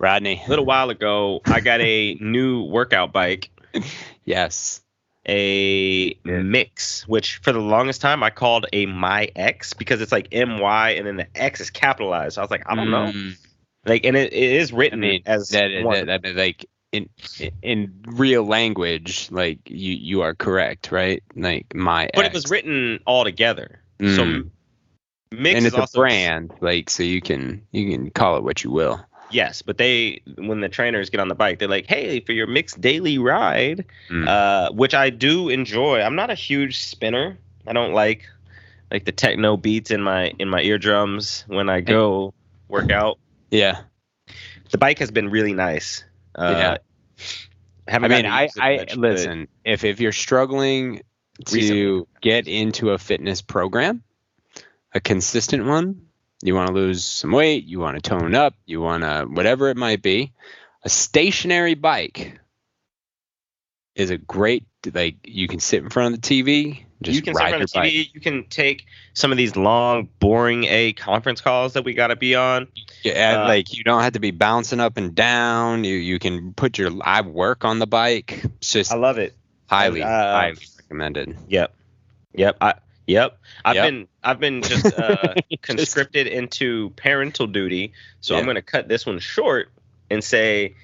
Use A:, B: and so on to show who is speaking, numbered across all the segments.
A: Rodney.
B: A little while ago, I got a new workout bike,
A: Yes.
B: a MYX, which for the longest time I called a My X because it's like M Y and then the X is capitalized. So I was like, I don't know.
A: Mm,
B: Like, and it, it is
A: I
B: written
A: mean,
B: as
A: that,
B: one.
A: that, that, like in in real language, like you you are correct, right? Like my.
B: but it was written all together. So
A: Mm.
B: MYX
A: and
B: is
A: it's a
B: also
A: brand, like so you can you can call it what you will.
B: Yes, but they when the trainers get on the bike, they're like, "Hey, for your mixed daily ride,"
A: Mm.
B: uh, which I do enjoy. I'm not a huge spinner. I don't like like the techno beats in my in my eardrums when I go work out.
A: Yeah.
B: The bike has been really nice. Uh,
A: Yeah. I mean, I I
B: much,
A: listen. If if you're struggling to
B: Recently.
A: get into a fitness program, a consistent one, you want to lose some weight, you want to tone up, you want to whatever it might be, a stationary bike is a great like you can sit in front of the TV, just
B: you can sit
A: ride
B: on
A: your
B: the
A: bike.
B: TV. You can take some of these long, boring a conference calls that we got to be on.
A: Yeah,
B: Uh,
A: like you don't have to be bouncing up and down. You you can put your I work on the bike. It's just
B: I love it.
A: highly
B: uh,
A: highly recommended.
B: Yep. Yep. I yep. I've
A: Yep.
B: been I've been just uh conscripted into parental duty, so I'm gonna cut this one short and say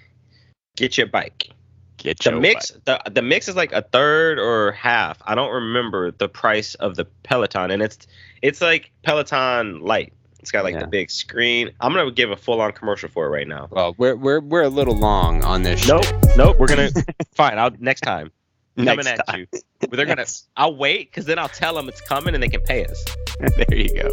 B: get your bike.
A: Get
B: The
A: your
B: MYX the the MYX is like a third or half. I don't remember the price of the Peloton and it's it's like Peloton light. It's got like
A: Yeah.
B: the big screen. I'm gonna give a full on commercial for it right now.
A: Well, we're we're we're a little long on this.
B: Nope,
A: shit.
B: nope. We're gonna fine. I'll next time.
A: Next
B: coming at
A: time.
B: you. But they're gonna. I'll wait because then I'll tell them it's coming and they can pay us.
A: there you go.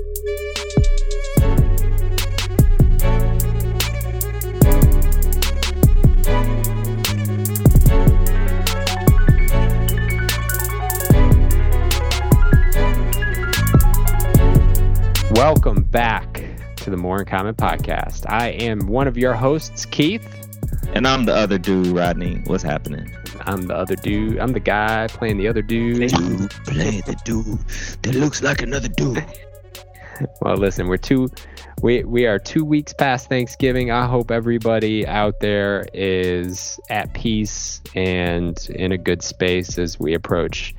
A: Welcome back to the More in Common podcast. I am one of your hosts, Keith.
C: And I'm the other dude, Rodney. What's happening?
A: I'm the other dude. I'm the guy playing the other dude.
C: Dude, play the dude that looks like another dude.
A: Well, listen, we're two we we are 2 weeks past Thanksgiving. I hope everybody out there is at peace and in a good space as we approach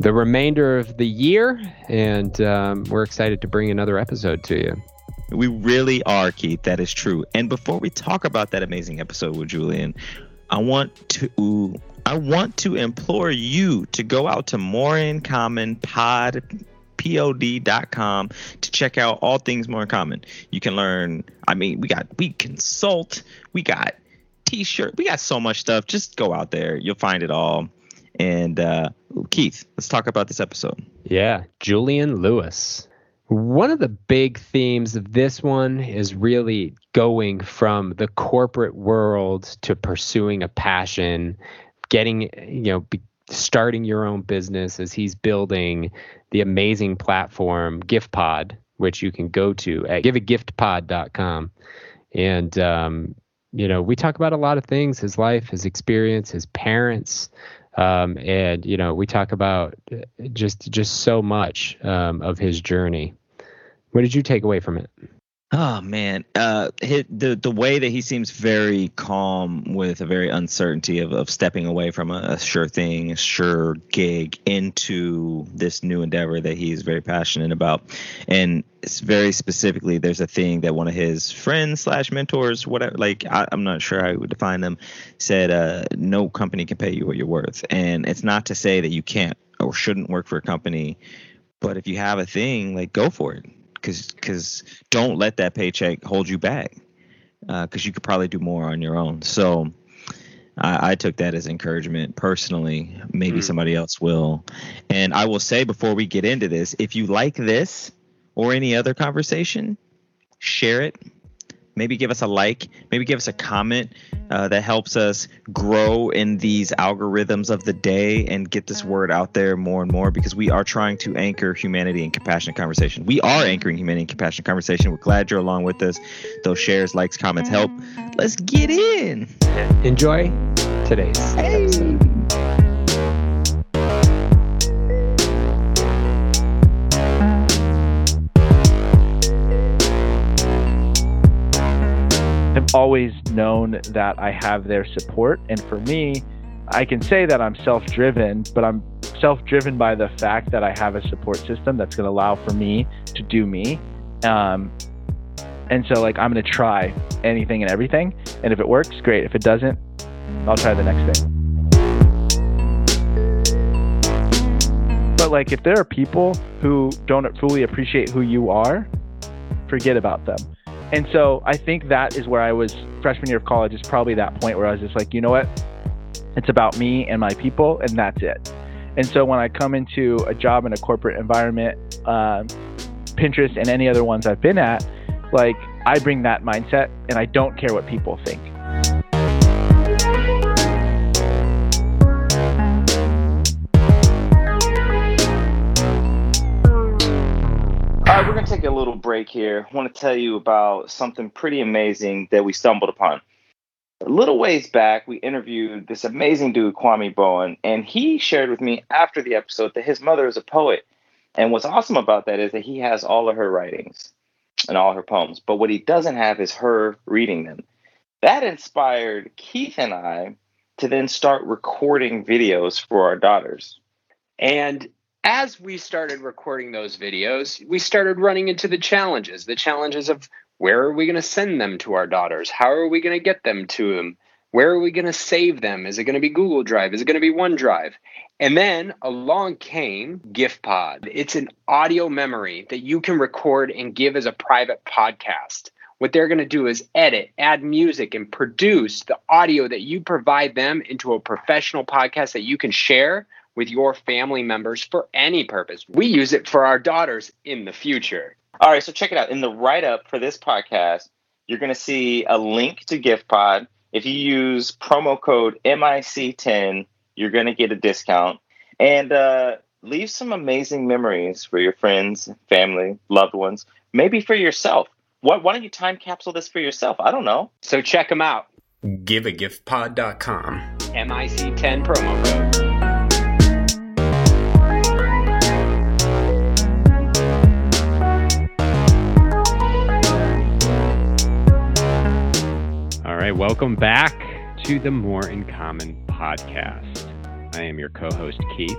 A: the remainder of the year and um, we're excited to bring another episode to you.
C: We really are, Keith. That is true. And before we talk about that amazing episode with Julian, I want to I want to implore you to go out to more in common pod pod.com to check out all things more in common. You can learn, I mean, we got we consult, we got t-shirt, we got so much stuff. Just go out there. You'll find it all. And uh Keith, let's talk about this episode.
A: Yeah, Julian Lewis. One of the big themes of this one is really going from the corporate world to pursuing a passion, getting, you know, be, starting your own business as he's building the amazing platform GiftPod, which you can go to at giveagiftpod.com. And, um, you know, we talk about a lot of things his life, his experience, his parents, um, and you know we talk about uh, just just so much um, of his journey. What did you take away from it?
C: Oh man, uh, the the way that he seems very calm with a very uncertainty of, of stepping away from a, a sure thing, a sure gig into this new endeavor that he's very passionate about, and it's very specifically there's a thing that one of his friends slash mentors, whatever, like I, I'm not sure how I would define them, said uh, no company can pay you what you're worth, and it's not to say that you can't or shouldn't work for a company, but if you have a thing, like go for it because because don't let that paycheck hold you back because you could probably do more on your own. So I, I took that as encouragement personally. Maybe
A: Mm.
C: somebody else will. And I will say before we get into this, if you like this or any other conversation, share it. Maybe give us a like. Maybe give us a comment uh, that helps us grow in these algorithms of the day and get this word out there more and more because we are trying to anchor humanity and compassionate conversation. We are anchoring humanity and compassionate conversation. We're glad you're along with us. Those shares, likes, comments help. Let's get in.
A: Enjoy today's episode.
D: Always known that I have their support. And for me, I can say that I'm self driven, but I'm self driven by the fact that I have a support system that's going to allow for me to do me. Um, and so, like, I'm going to try anything and everything. And if it works, great. If it doesn't, I'll try the next thing. But, like, if there are people who don't fully appreciate who you are, forget about them. And so I think that is where I was freshman year of college is probably that point where I was just like, you know what? It's about me and my people, and that's it. And so when I come into a job in a corporate environment, uh, Pinterest and any other ones I've been at, like I bring that mindset and I don't care what people think.
C: All right, we're going to take a little break here. I want to tell you about something pretty amazing that we stumbled upon. A little ways back, we interviewed this amazing dude, Kwame Bowen, and he shared with me after the episode that his mother is a poet. And what's awesome about that is that he has all of her writings and all her poems, but what he doesn't have is her reading them. That inspired Keith and I to then start recording videos for our daughters.
A: And as we started recording those videos, we started running into the challenges the challenges of where are we going to send them to our daughters? How are we going to get them to them? Where are we going to save them? Is it going to be Google Drive? Is it going to be OneDrive? And then along came GiftPod. It's an audio memory that you can record and give as a private podcast. What they're going to do is edit, add music, and produce the audio that you provide them into a professional podcast that you can share with your family members for any purpose. We use it for our daughters in the future.
C: All right, so check it out. In the write up for this podcast, you're going to see a link to GiftPod. If you use promo code MIC10, you're going to get a discount. And uh, leave some amazing memories for your friends, family, loved ones, maybe for yourself. Why, why don't you time capsule this for yourself? I don't know.
A: So check them out.
E: GiveAGiftPod.com.
A: MIC10 promo code. Right, welcome back to the More in Common podcast. I am your co host, Keith,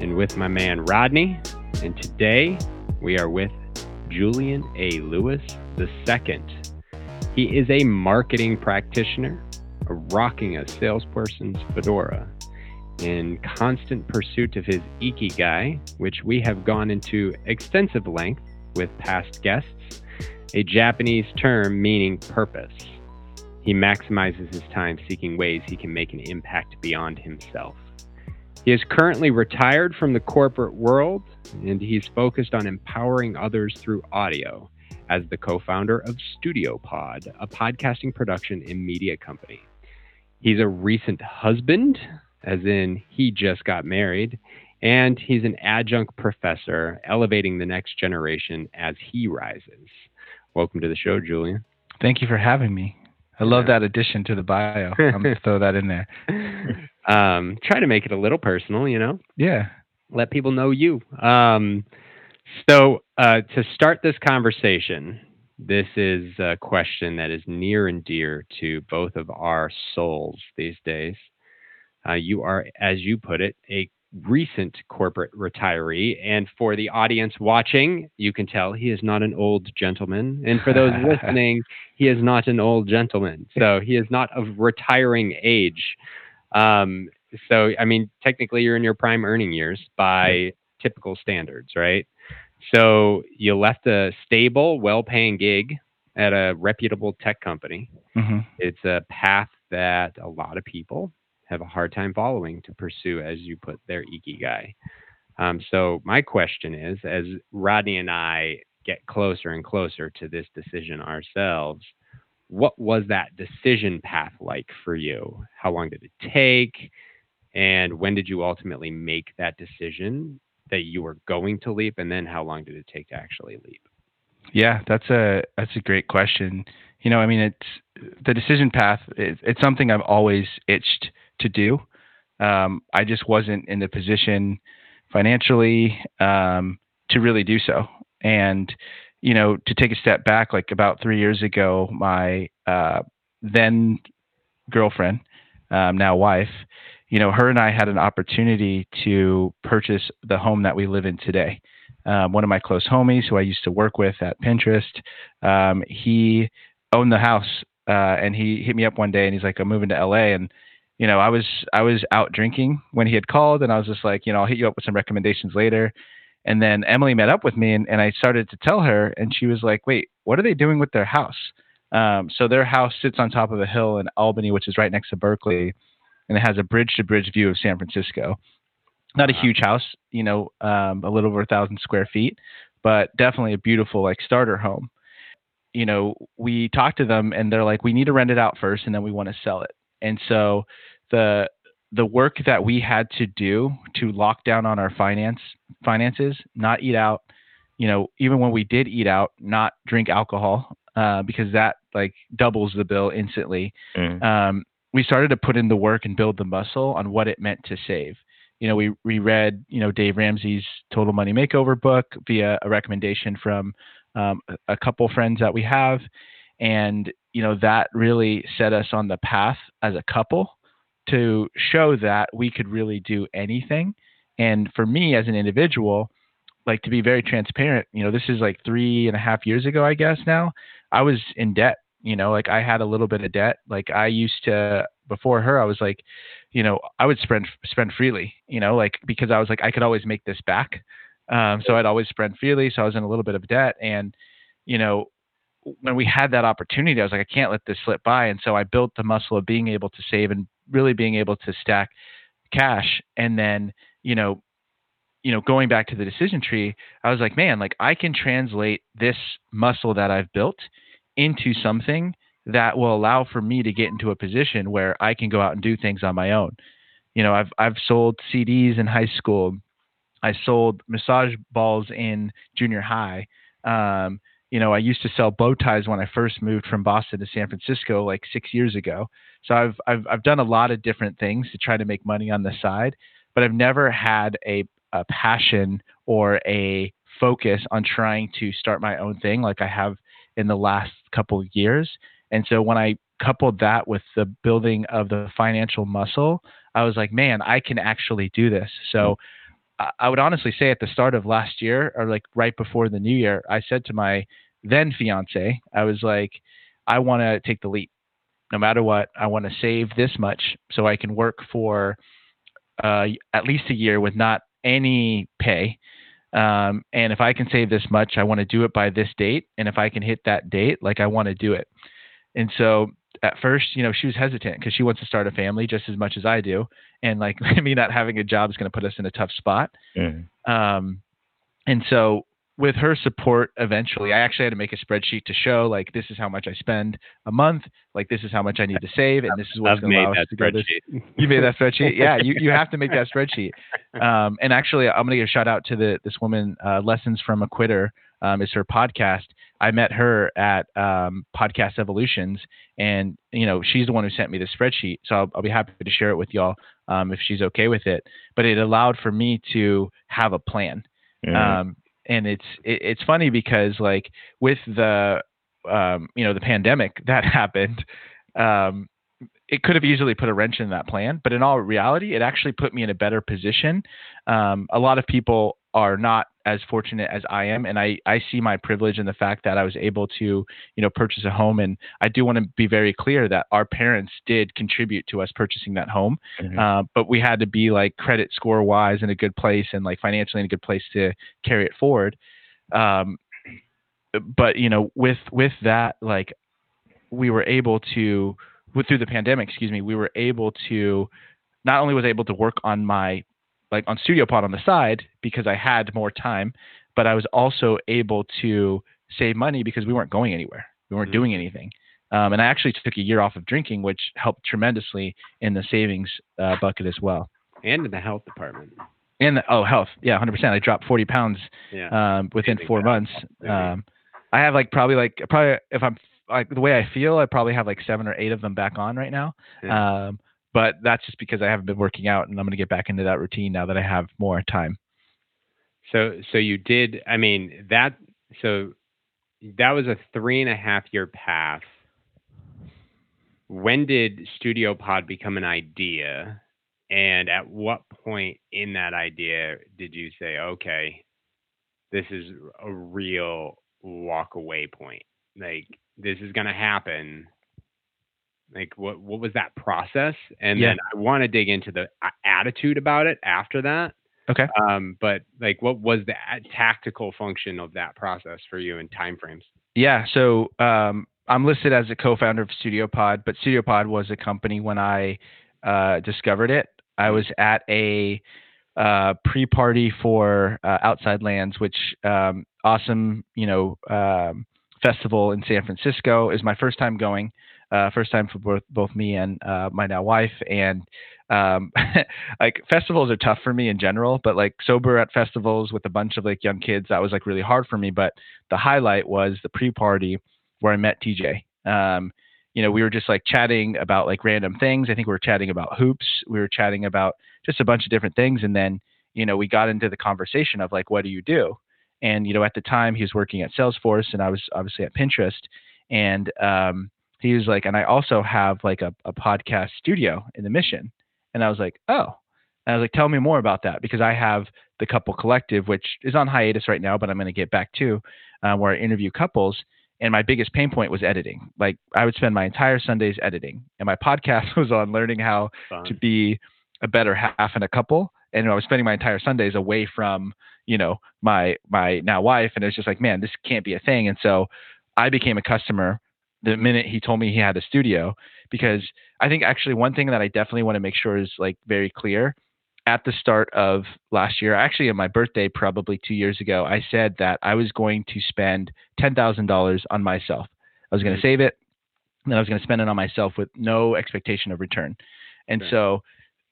A: and with my man, Rodney. And today we are with Julian A. Lewis II. He is a marketing practitioner, rocking a salesperson's fedora, in constant pursuit of his ikigai, which we have gone into extensive length with past guests, a Japanese term meaning purpose. He maximizes his time seeking ways he can make an impact beyond himself. He is currently retired from the corporate world and he's focused on empowering others through audio as the co founder of Studio Pod, a podcasting production and media company. He's a recent husband, as in he just got married, and he's an adjunct professor, elevating the next generation as he rises. Welcome to the show, Julian.
D: Thank you for having me. I love that addition to the bio. I'm going to throw that in there.
A: Um, try to make it a little personal, you know?
D: Yeah.
A: Let people know you. Um, so, uh, to start this conversation, this is a question that is near and dear to both of our souls these days. Uh, you are, as you put it, a recent corporate retiree. And for the audience watching, you can tell he is not an old gentleman. And for those listening, he is not an old gentleman. So he is not of retiring age. Um, so, I mean, technically, you're in your prime earning years by typical standards, right? So you left a stable, well paying gig at a reputable tech company.
D: Mm-hmm.
A: It's a path that a lot of people have a hard time following to pursue, as you put their ikigai. Um, so my question is, as Rodney and I get closer and closer to this decision ourselves, what was that decision path like for you? How long did it take? And when did you ultimately make that decision that you were going to leap? And then how long did it take to actually leap?
D: Yeah, that's a that's a great question. You know, I mean, it's the decision path. It's, it's something I've always itched to do. Um, I just wasn't in the position financially um, to really do so. And you know, to take a step back, like about three years ago, my uh, then girlfriend, um, now wife, you know, her and I had an opportunity to purchase the home that we live in today. Um, one of my close homies who I used to work with at Pinterest, um, he owned the house uh, and he hit me up one day and he's like, I'm moving to LA. And, you know, I was, I was out drinking when he had called and I was just like, you know, I'll hit you up with some recommendations later. And then Emily met up with me and, and I started to tell her and she was like, wait, what are they doing with their house? Um, so their house sits on top of a hill in Albany, which is right next to Berkeley and it has a bridge to bridge view of San Francisco. Not a huge house, you know, um, a little over a thousand square feet, but definitely a beautiful like starter home. You know, we talked to them and they're like, we need to rent it out first and then we want to sell it. And so the the work that we had to do to lock down on our finance finances, not eat out, you know, even when we did eat out, not drink alcohol, uh, because that like doubles the bill instantly. Mm. Um, we started to put in the work and build the muscle on what it meant to save. You know, we we read you know, Dave Ramsey's Total Money Makeover book via a recommendation from um, a couple friends that we have. And, you know, that really set us on the path as a couple to show that we could really do anything. And for me as an individual, like to be very transparent, you know, this is like three and a half years ago, I guess now, I was in debt you know like i had a little bit of debt. Like i used to before her i was like you know i would spend spend freely you know like because i was like i could always make this back. Um, so i'd always spend freely so i was in a little bit of debt. And you know when we had that opportunity i was like i can't let this slip by and so i built the muscle of being able to save and really being able to stack cash and then you know you know going back to the decision tree i was like man like i can translate this muscle that i've built into something that will allow for me to get into a position where I can go out and do things on my own. You know, I've I've sold CDs in high school. I sold massage balls in junior high. Um, you know, I used to sell bow ties when I first moved from Boston to San Francisco like six years ago. So I've I've I've done a lot of different things to try to make money on the side, but I've never had a a passion or a focus on trying to start my own thing like I have in the last couple of years. And so when I coupled that with the building of the financial muscle, I was like, man, I can actually do this. So mm. I would honestly say at the start of last year or like right before the new year, I said to my then fiance, I was like, I want to take the leap. No matter what, I want to save this much so I can work for uh, at least a year with not any pay um, and if I can save this much, I want to do it by this date. And if I can hit that date, like I want to do it. And so at first, you know, she was hesitant because she wants to start a family just as much as I do. And like me not having a job is going to put us in a tough spot. Mm-hmm. Um, and so with her support eventually i actually had to make a spreadsheet to show like this is how much i spend a month like this is how much i need to save and this is what's going to allow us to go this you made that spreadsheet yeah you, you have to make that spreadsheet um, and actually i'm going to give a shout out to the this woman uh, lessons from a quitter um, is her podcast. I met her at um, podcast evolutions and you know she's the one who sent me the spreadsheet so i'll, I'll be happy to share it with y'all um, if she's okay with it. But it allowed for me to have a plan. Um, and it's it, it's funny because like with the um, you know the pandemic that happened um, it could have easily put a wrench in that plan but in all reality it actually put me in a better position. Um, a lot of people are not as fortunate as I am, and I I see my privilege in the fact that I was able to you know purchase a home, and I do want to be very clear that our parents did contribute to us purchasing that home, mm-hmm. uh, but we had to be like credit score wise in a good place and like financially in a good place to carry it forward. Um, but you know with with that like we were able to with, through the pandemic, excuse me, we were able to not only was able to work on my like on Studio Pod on the side because I had more time, but I was also able to save money because we weren't going anywhere. We weren't mm-hmm. doing anything. Um, and I actually took a year off of drinking, which helped tremendously in the savings uh, bucket as well.
A: And in the health department.
D: And the, oh, health, yeah, hundred percent. I dropped forty pounds yeah. um, within four months. Um, I have like probably like probably if I'm like the way I feel, I probably have like seven or eight of them back on right now. Yeah. But that's just because I haven't been working out, and I'm going to get back into that routine now that I have more time.
A: So, so you did. I mean, that. So, that was a three and a half year path. When did Studio Pod become an idea? And at what point in that idea did you say, okay, this is a real walk away point? Like, this is going to happen. Like, what, what was that process? And
D: Yeah.
A: then I want to dig into the attitude about it after that.
D: Okay.
A: Um, but like, what was the tactical function of that process for you in timeframes?
D: Yeah. So um, I'm listed as a co-founder of StudioPod, but StudioPod was a company when I uh, discovered it. I was at a uh, pre-party for uh, Outside Lands, which um, awesome, you know, um, festival in San Francisco. Is my first time going. Uh, first time for both both me and uh, my now wife, and um, like festivals are tough for me in general. But like sober at festivals with a bunch of like young kids, that was like really hard for me. But the highlight was the pre-party where I met TJ. Um, you know, we were just like chatting about like random things. I think we were chatting about hoops. We were chatting about just a bunch of different things. And then, you know, we got into the conversation of like, what do you do? And, you know, at the time he was working at Salesforce and I was obviously at Pinterest. And um, he was like, and I also have like a, a podcast studio in the mission. And I was like, oh. And I was like, tell me more about that because I have the Couple Collective, which is on hiatus right now, but I'm going to get back to, uh, where I interview couples. And my biggest pain point was editing. Like I would spend my entire Sundays editing, and my podcast was on learning how
A: Fun.
D: to be a better half in a couple. And I was spending my entire Sundays away from, you know, my my now wife, and it was just like, man, this can't be a thing. And so I became a customer the minute he told me he had a studio, because I think actually one thing that I definitely want to make sure is like very clear. At the start of last year, actually on my birthday, probably two years ago, I said that I was going to spend ten thousand dollars on myself. I was going to mm-hmm. save it, and then I was going to spend it on myself with no expectation of return. And
A: Okay.
D: so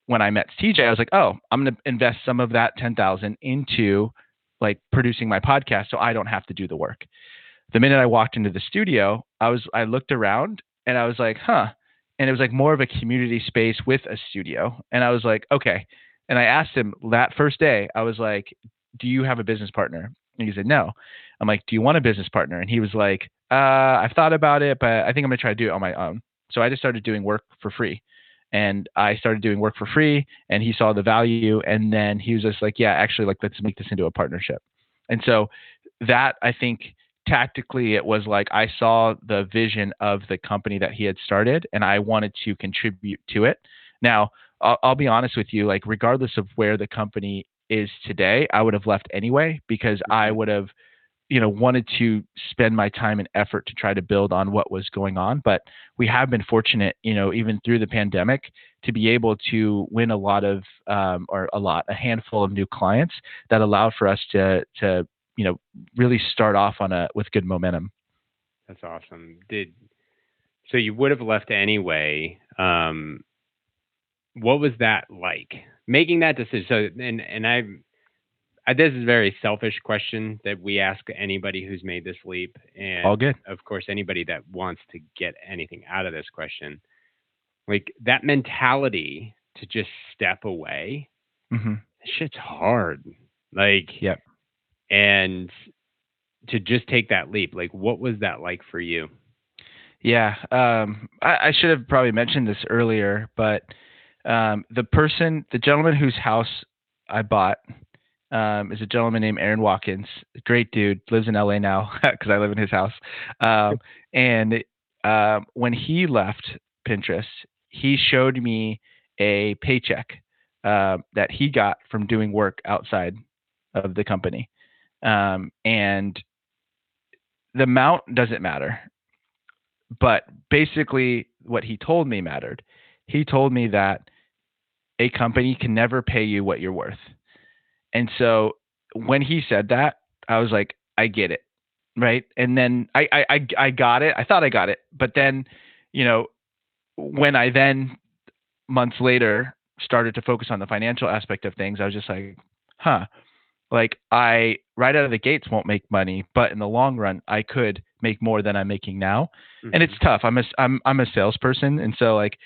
D: when I met TJ, I was like, oh, I'm going to invest some of that 10,000 into like producing my podcast so I don't have to do the work. The minute I walked into the studio, I was I looked around and I was like, huh. And it was like more of a community space with a studio. And I was like, okay. And I asked him that first day, I was like, do you have a business partner? And he said, no. I'm like, do you want a business partner? And he was like, uh, I've thought about it, but I think I'm gonna try to do it on my own. So I just started doing work for free. And I started doing work for free and he saw the value. And then he was just like, yeah, actually, like, let's make this into a partnership. And so that I think tactically it was like I saw the vision of the company that he had started and I wanted to contribute to it. Now, I'll, I'll be honest with you, like, regardless of where the company is today, I would have left anyway because I would have you know wanted to spend my time and effort to try to build on what was going on but we have been fortunate you know even through the pandemic to be able to win a lot of um, or a lot a handful of new clients that allowed for us to to you know really start off on a with good momentum
A: That's awesome. Did so you would have left anyway. Um, what was that like making that decision? So and and I, I this is a very selfish question that we ask anybody who's made this leap, and
D: all good
A: of course anybody that wants to get anything out of this question, like that mentality to just step away.
D: hmm
A: shit's hard. Like,
D: Yep.
A: And to just take that leap, like, what was that like for you?
D: Yeah, um, I, I should have probably mentioned this earlier, but um, the person, the gentleman whose house I bought, um, is a gentleman named Aaron Watkins. Great dude, lives in LA now because I live in his house. Um, and um, when he left Pinterest, he showed me a paycheck uh, that he got from doing work outside of the company, um, and the amount doesn't matter but basically what he told me mattered. He told me that a company can never pay you what you're worth. And so when he said that, I was like, I get it. Right. And then I, I, I, I got it. I thought I got it. But then, you know, when I then months later started to focus on the financial aspect of things, I was just like, huh, like I right out of the gates won't make money, but in the long run, I could make more than I'm making now and it's mm-hmm. tough. I'm a I'm I'm a salesperson, and so like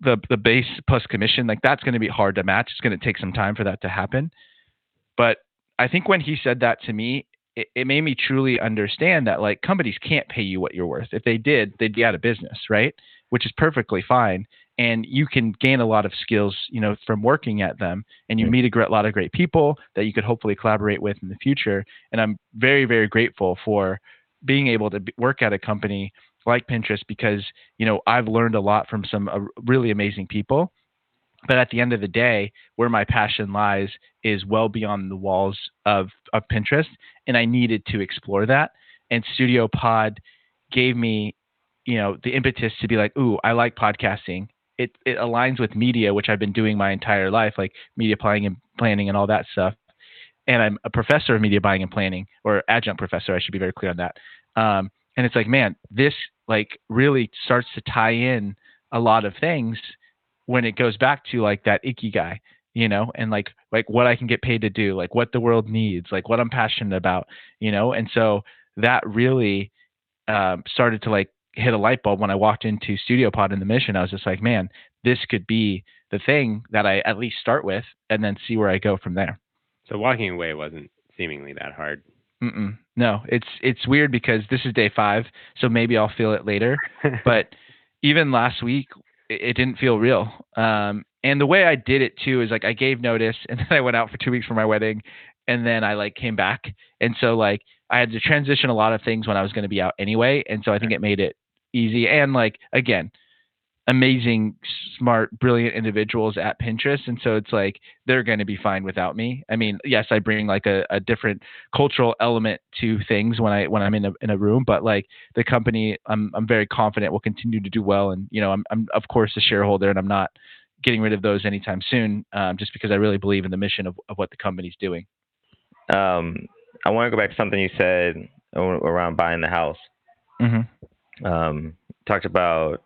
D: the the base plus commission, like that's going to be hard to match. It's going to take some time for that to happen. But I think when he said that to me, it, it made me truly understand that like companies can't pay you what you're worth. If they did, they'd be out of business, right? Which is perfectly fine. And you can gain a lot of skills, you know, from working at them, and you meet a great, lot of great people that you could hopefully collaborate with in the future. And I'm very, very grateful for being able to work at a company like Pinterest because you know I've learned a lot from some uh, really amazing people but at the end of the day, where my passion lies is well beyond the walls of, of Pinterest. And I needed to explore that. And Studio Pod gave me, you know, the impetus to be like, ooh, I like podcasting. It, it aligns with media, which I've been doing my entire life, like media planning and planning and all that stuff. And I'm a professor of media buying and planning, or adjunct professor. I should be very clear on that. Um, and it's like, man, this like really starts to tie in a lot of things when it goes back to like that ikigai, you know and like like what i can get paid to do like what the world needs like what i'm passionate about you know and so that really um, started to like hit a light bulb when i walked into studio pod in the mission i was just like man this could be the thing that i at least start with and then see where i go from there
A: so walking away wasn't seemingly that hard
D: Mm-mm. no it's it's weird because this is day five so maybe i'll feel it later but even last week it, it didn't feel real. Um, and the way I did it too is like I gave notice and then I went out for two weeks for my wedding and then I like came back. And so like I had to transition a lot of things when I was going to be out anyway. And so I think it made it easy. And like, again, amazing, smart, brilliant individuals at Pinterest. And so it's like they're going to be fine without me. I mean, yes, I bring like a, a different cultural element to things when I when I'm in a in a room, but like the company, I'm I'm very confident will continue to do well. And you know, I'm I'm of course a shareholder, and I'm not getting rid of those anytime soon, um, just because I really believe in the mission of of what the company's doing.
C: Um, I want to go back to something you said around buying the house.
D: Mm-hmm.
C: Um, talked about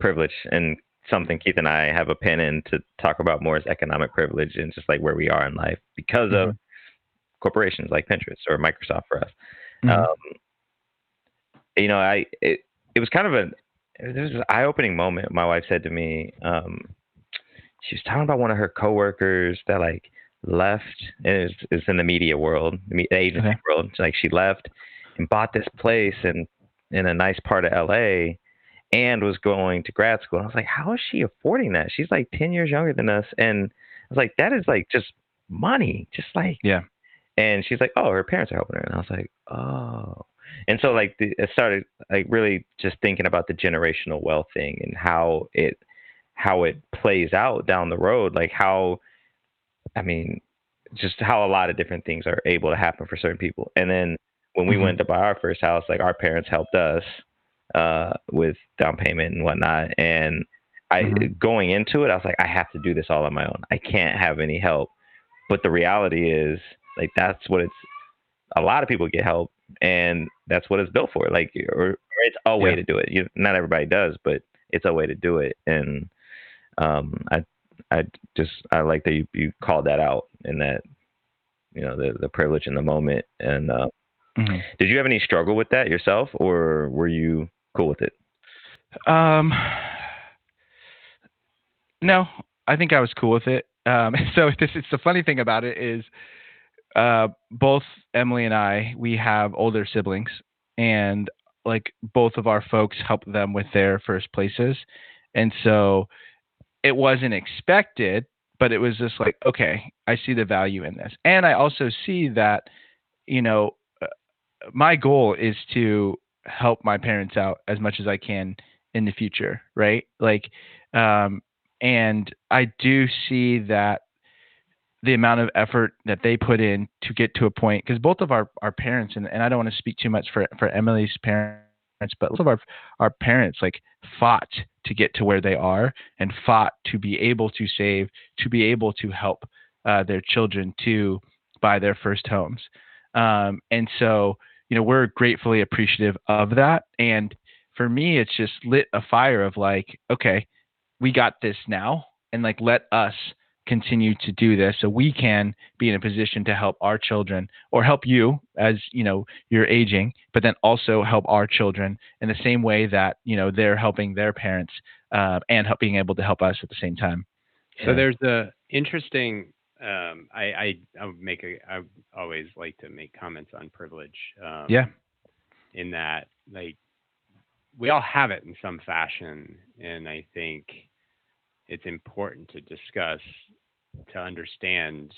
C: privilege and something Keith and I have a pen in to talk about more is economic privilege and just like where we are in life because mm-hmm. of corporations like Pinterest or Microsoft for us. Mm-hmm. Um, you know, I it, it was kind of a it was an eye opening moment. My wife said to me, um, she was talking about one of her coworkers that like left and it's, it's in the media world, the agency okay. world. Like she left and bought this place in in a nice part of LA and was going to grad school. And I was like, how is she affording that? She's like 10 years younger than us. And I was like, that is like just money, just like,
D: yeah.
C: And she's like, oh, her parents are helping her. And I was like, oh. And so like the, it started like really just thinking about the generational wealth thing and how it how it plays out down the road, like how I mean, just how a lot of different things are able to happen for certain people. And then when we mm-hmm. went to buy our first house, like our parents helped us uh, with down payment and whatnot. And I mm-hmm. going into it, I was like, I have to do this all on my own. I can't have any help. But the reality is, like, that's what it's. A lot of people get help, and that's what it's built for. Like, or, or it's a way yeah. to do it. You, not everybody does, but it's a way to do it. And um, I, I just I like that you you called that out and that you know the the privilege in the moment. And uh, mm-hmm. did you have any struggle with that yourself, or were you cool with it?
D: Um, no, I think I was cool with it. Um, so this is the funny thing about it is, uh, both Emily and I, we have older siblings, and like both of our folks help them with their first places, and so it wasn't expected, but it was just like, okay, I see the value in this, and I also see that, you know, my goal is to help my parents out as much as I can in the future, right? Like, um, and I do see that the amount of effort that they put in to get to a point, because both of our, our parents, and, and I don't want to speak too much for, for Emily's parents, but both of our, our parents like fought to get to where they are and fought to be able to save, to be able to help uh, their children to buy their first homes. Um, and so, you know, we're gratefully appreciative of that. And for me, it's just lit a fire of like, okay, we got this now, and like let us continue to do this so we can be in a position to help our children or help you as you know you're aging but then also help our children in the same way that you know they're helping their parents uh, and help, being able to help us at the same time
A: so there's a interesting um, I, I I make a I always like to make comments on privilege. Um,
D: Yeah.
A: In that, like, we all have it in some fashion, and I think it's important to discuss to understand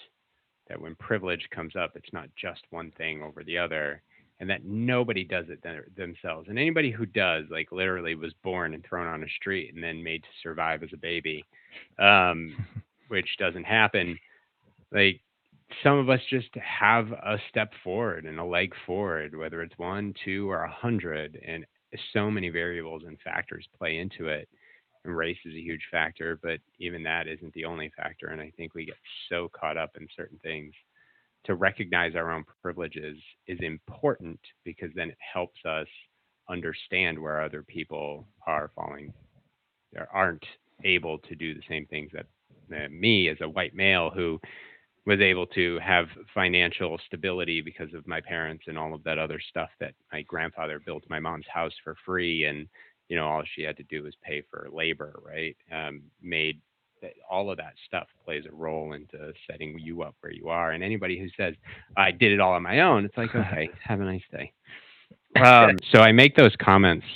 A: that when privilege comes up, it's not just one thing over the other, and that nobody does it them- themselves. And anybody who does, like, literally was born and thrown on a street and then made to survive as a baby, um, which doesn't happen. Like, some of us just have a step forward and a leg forward, whether it's one, two, or a hundred, and so many variables and factors play into it. And race is a huge factor, but even that isn't the only factor. And I think we get so caught up in certain things. To recognize our own privileges is important because then it helps us understand where other people are falling, or aren't able to do the same things that, that me as a white male who was able to have financial stability because of my parents and all of that other stuff that my grandfather built my mom's house for free. And you know all she had to do was pay for labor right? Um, made that all of that stuff plays a role into setting you up where you are. And anybody who says i did it all on my own it's like okay have a nice day. Um, so i make those comments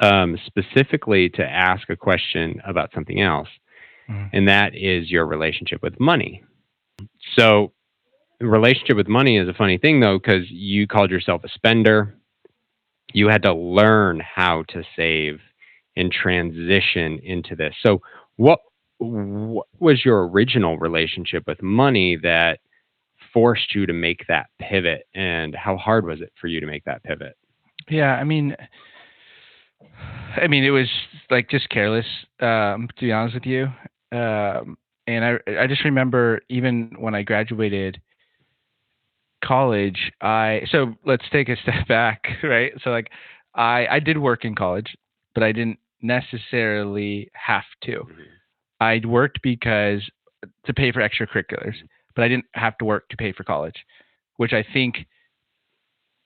A: um, specifically to ask a question about something else.
D: Mhm.
A: and that is your relationship with money so, relationship with money is a funny thing though, because you called yourself a spender. You had to learn how to save and transition into this. So, what, what was your original relationship with money that forced you to make that pivot? And how hard was it for you to make that pivot?
D: Yeah, I mean, I mean, it was like just careless. Um, to be honest with you, um, and I I just remember even when I graduated college, I so let's take a step back, right? So like, I I did work in college, but I didn't necessarily have to. Mm-hmm. I worked because to pay for extracurriculars, but I didn't have to work to pay for college, which I think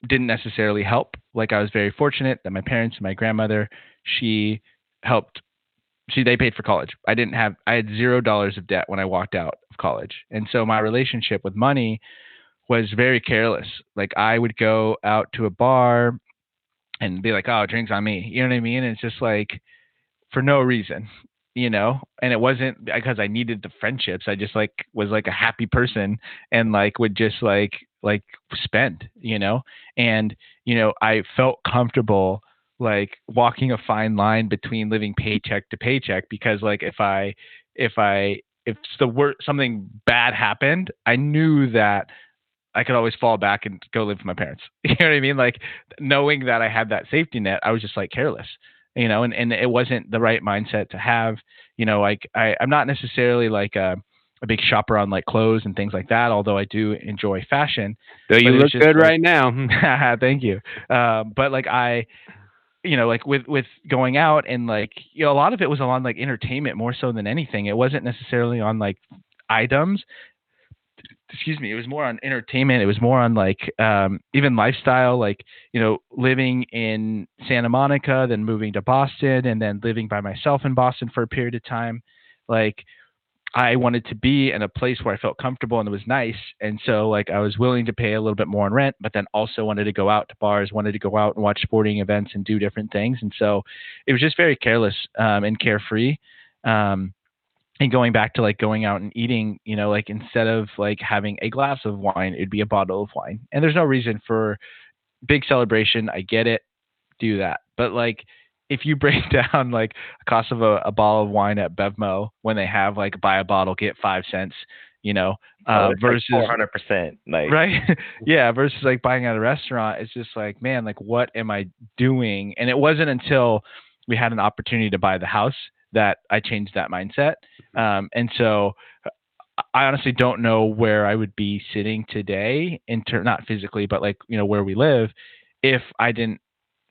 D: didn't necessarily help. Like I was very fortunate that my parents and my grandmother, she helped she they paid for college. I didn't have I had zero dollars of debt when I walked out of college. And so my relationship with money was very careless. Like I would go out to a bar and be like, Oh, drinks on me. You know what I mean? And it's just like for no reason, you know? And it wasn't because I needed the friendships. I just like was like a happy person and like would just like like spend, you know? And, you know, I felt comfortable like walking a fine line between living paycheck to paycheck because like if I if I if the word something bad happened, I knew that I could always fall back and go live with my parents. You know what I mean? Like knowing that I had that safety net, I was just like careless, you know, and, and it wasn't the right mindset to have, you know, like I, I'm not necessarily like a, a big shopper on like clothes and things like that, although I do enjoy fashion.
A: Though you look good
D: like-
A: right now.
D: Thank you. Um, but like I, you know, like with with going out and like you know, a lot of it was on like entertainment more so than anything. It wasn't necessarily on like items. Excuse me. It was more on entertainment. It was more on like um, even lifestyle, like you know, living in Santa Monica, then moving to Boston, and then living by myself in Boston for a period of time. Like I wanted to be in a place where I felt comfortable and it was nice. And so like I was willing to pay a little bit more in rent, but then also wanted to go out to bars, wanted to go out and watch sporting events and do different things. And so it was just very careless um, and carefree. Um, and going back to like going out and eating, you know, like instead of like having a glass of wine, it'd be a bottle of wine. And there's no reason for big celebration. I get it. Do that. But like if you break down like a cost of a, a bottle of wine at Bevmo when they have like buy a bottle get five cents, you know, uh, versus
F: four hundred percent. Like
D: right yeah versus like buying at a restaurant it's just like man like what am i doing and it wasn't until we had an opportunity to buy the house that i changed that mindset um, and so i honestly don't know where i would be sitting today in ter- not physically but like you know where we live if i didn't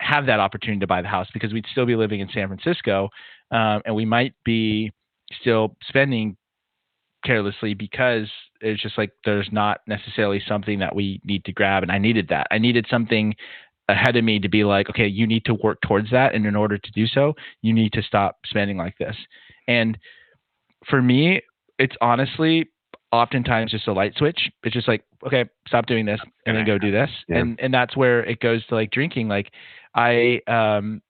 D: have that opportunity to buy the house because we'd still be living in san francisco um, and we might be still spending carelessly because it's just like there's not necessarily something that we need to grab and i needed that. I needed something ahead of me to be like okay you need to work towards that and in order to do so you need to stop spending like this. And for me it's honestly oftentimes just a light switch. It's just like, okay, stop doing this and then go do this.
A: Yeah.
D: And and that's where it goes to like drinking. Like I um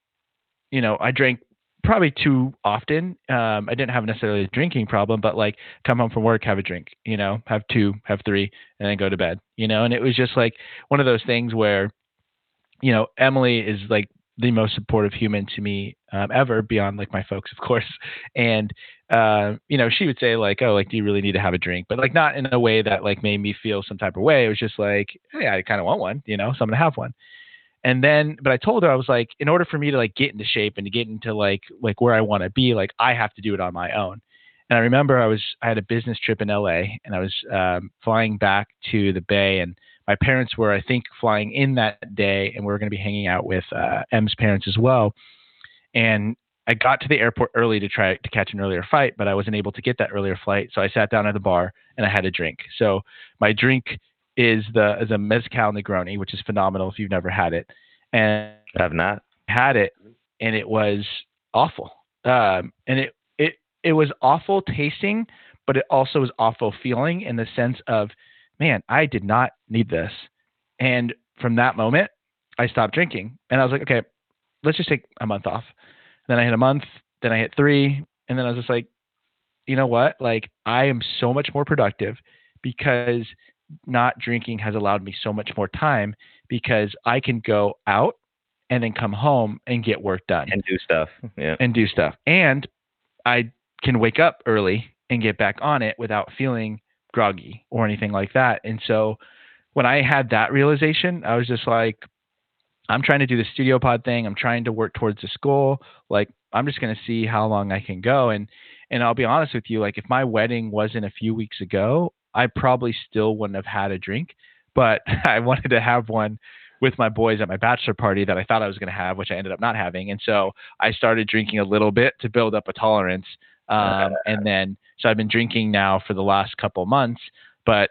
D: you know, I drank probably too often. Um I didn't have necessarily a drinking problem, but like come home from work, have a drink, you know, have two, have three, and then go to bed. You know, and it was just like one of those things where, you know, Emily is like the most supportive human to me um, ever beyond like my folks of course. And uh, you know she would say like oh like do you really need to have a drink? But like not in a way that like made me feel some type of way. It was just like hey i kind of want one you know so i'm gonna have one. And then but i told her i was like in order for me to like get into shape and to get into like like where i want to be like i have to do it on my own. And i remember i was i had a business trip in la and i was um, flying back to the bay and my parents were, I think, flying in that day, and we were going to be hanging out with uh, M's parents as well. And I got to the airport early to try to catch an earlier flight, but I wasn't able to get that earlier flight. So I sat down at the bar and I had a drink. So my drink is the is a mezcal Negroni, which is phenomenal if you've never had it. And
F: I've not.
D: had it, and it was awful. Um, and it it it was awful tasting, but it also was awful feeling in the sense of man, I did not need this. And from that moment, I stopped drinking. And I was like, okay, let's just take a month off. And Then I hit a month, then I hit three. And then I was just like, you know what? Like, I am so much more productive because not drinking has allowed me so much more time because I can go out and then come home and get work done
F: And do stuff. Yeah.
D: and do stuff. And I can wake up early and get back on it without feeling groggy or anything like that. And so when I had that realization, I was just like, I'm trying to do the studio pod thing. I'm trying to work towards this goal. Like I'm just going to see how long I can go. And and I'll be honest with you, like if my wedding wasn't a few weeks ago, I probably still wouldn't have had a drink. But I wanted to have one with my boys at my bachelor party that I thought I was going to have, which I ended up not having. And so I started drinking a little bit to build up a tolerance. Um, and then, so I've been drinking now for the last couple months. But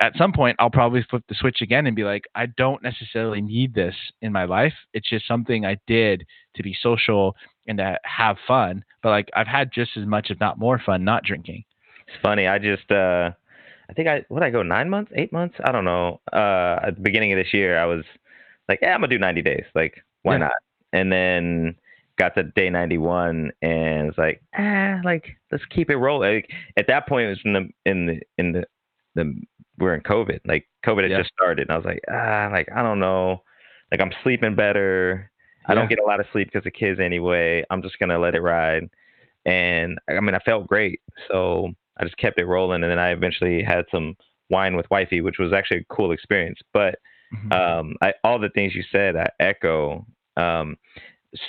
D: at some point, I'll probably flip the switch again and be like, I don't necessarily need this in my life. It's just something I did to be social and to have fun. But like, I've had just as much, if not more fun, not drinking.
F: It's funny. I just uh I think I what I go nine months, eight months? I don't know. Uh at the beginning of this year I was like, yeah, I'm gonna do ninety days. Like, why
D: Yeah.
F: not? And then got to day ninety one and it's like, ah, like let's keep it rolling. Like, at that point it was in the in the in the the we're in COVID. Like COVID had
D: Yeah.
F: just started and I was like, ah, like I don't know. Like I'm sleeping better. I don't get a lot of sleep because of kids anyway. I'm just gonna let it ride. And I mean, I felt great, so I just kept it rolling. And then I eventually had some wine with wifey, which was actually a cool experience. But
D: Mhm.
F: um, I, all the things you said, I echo. Um,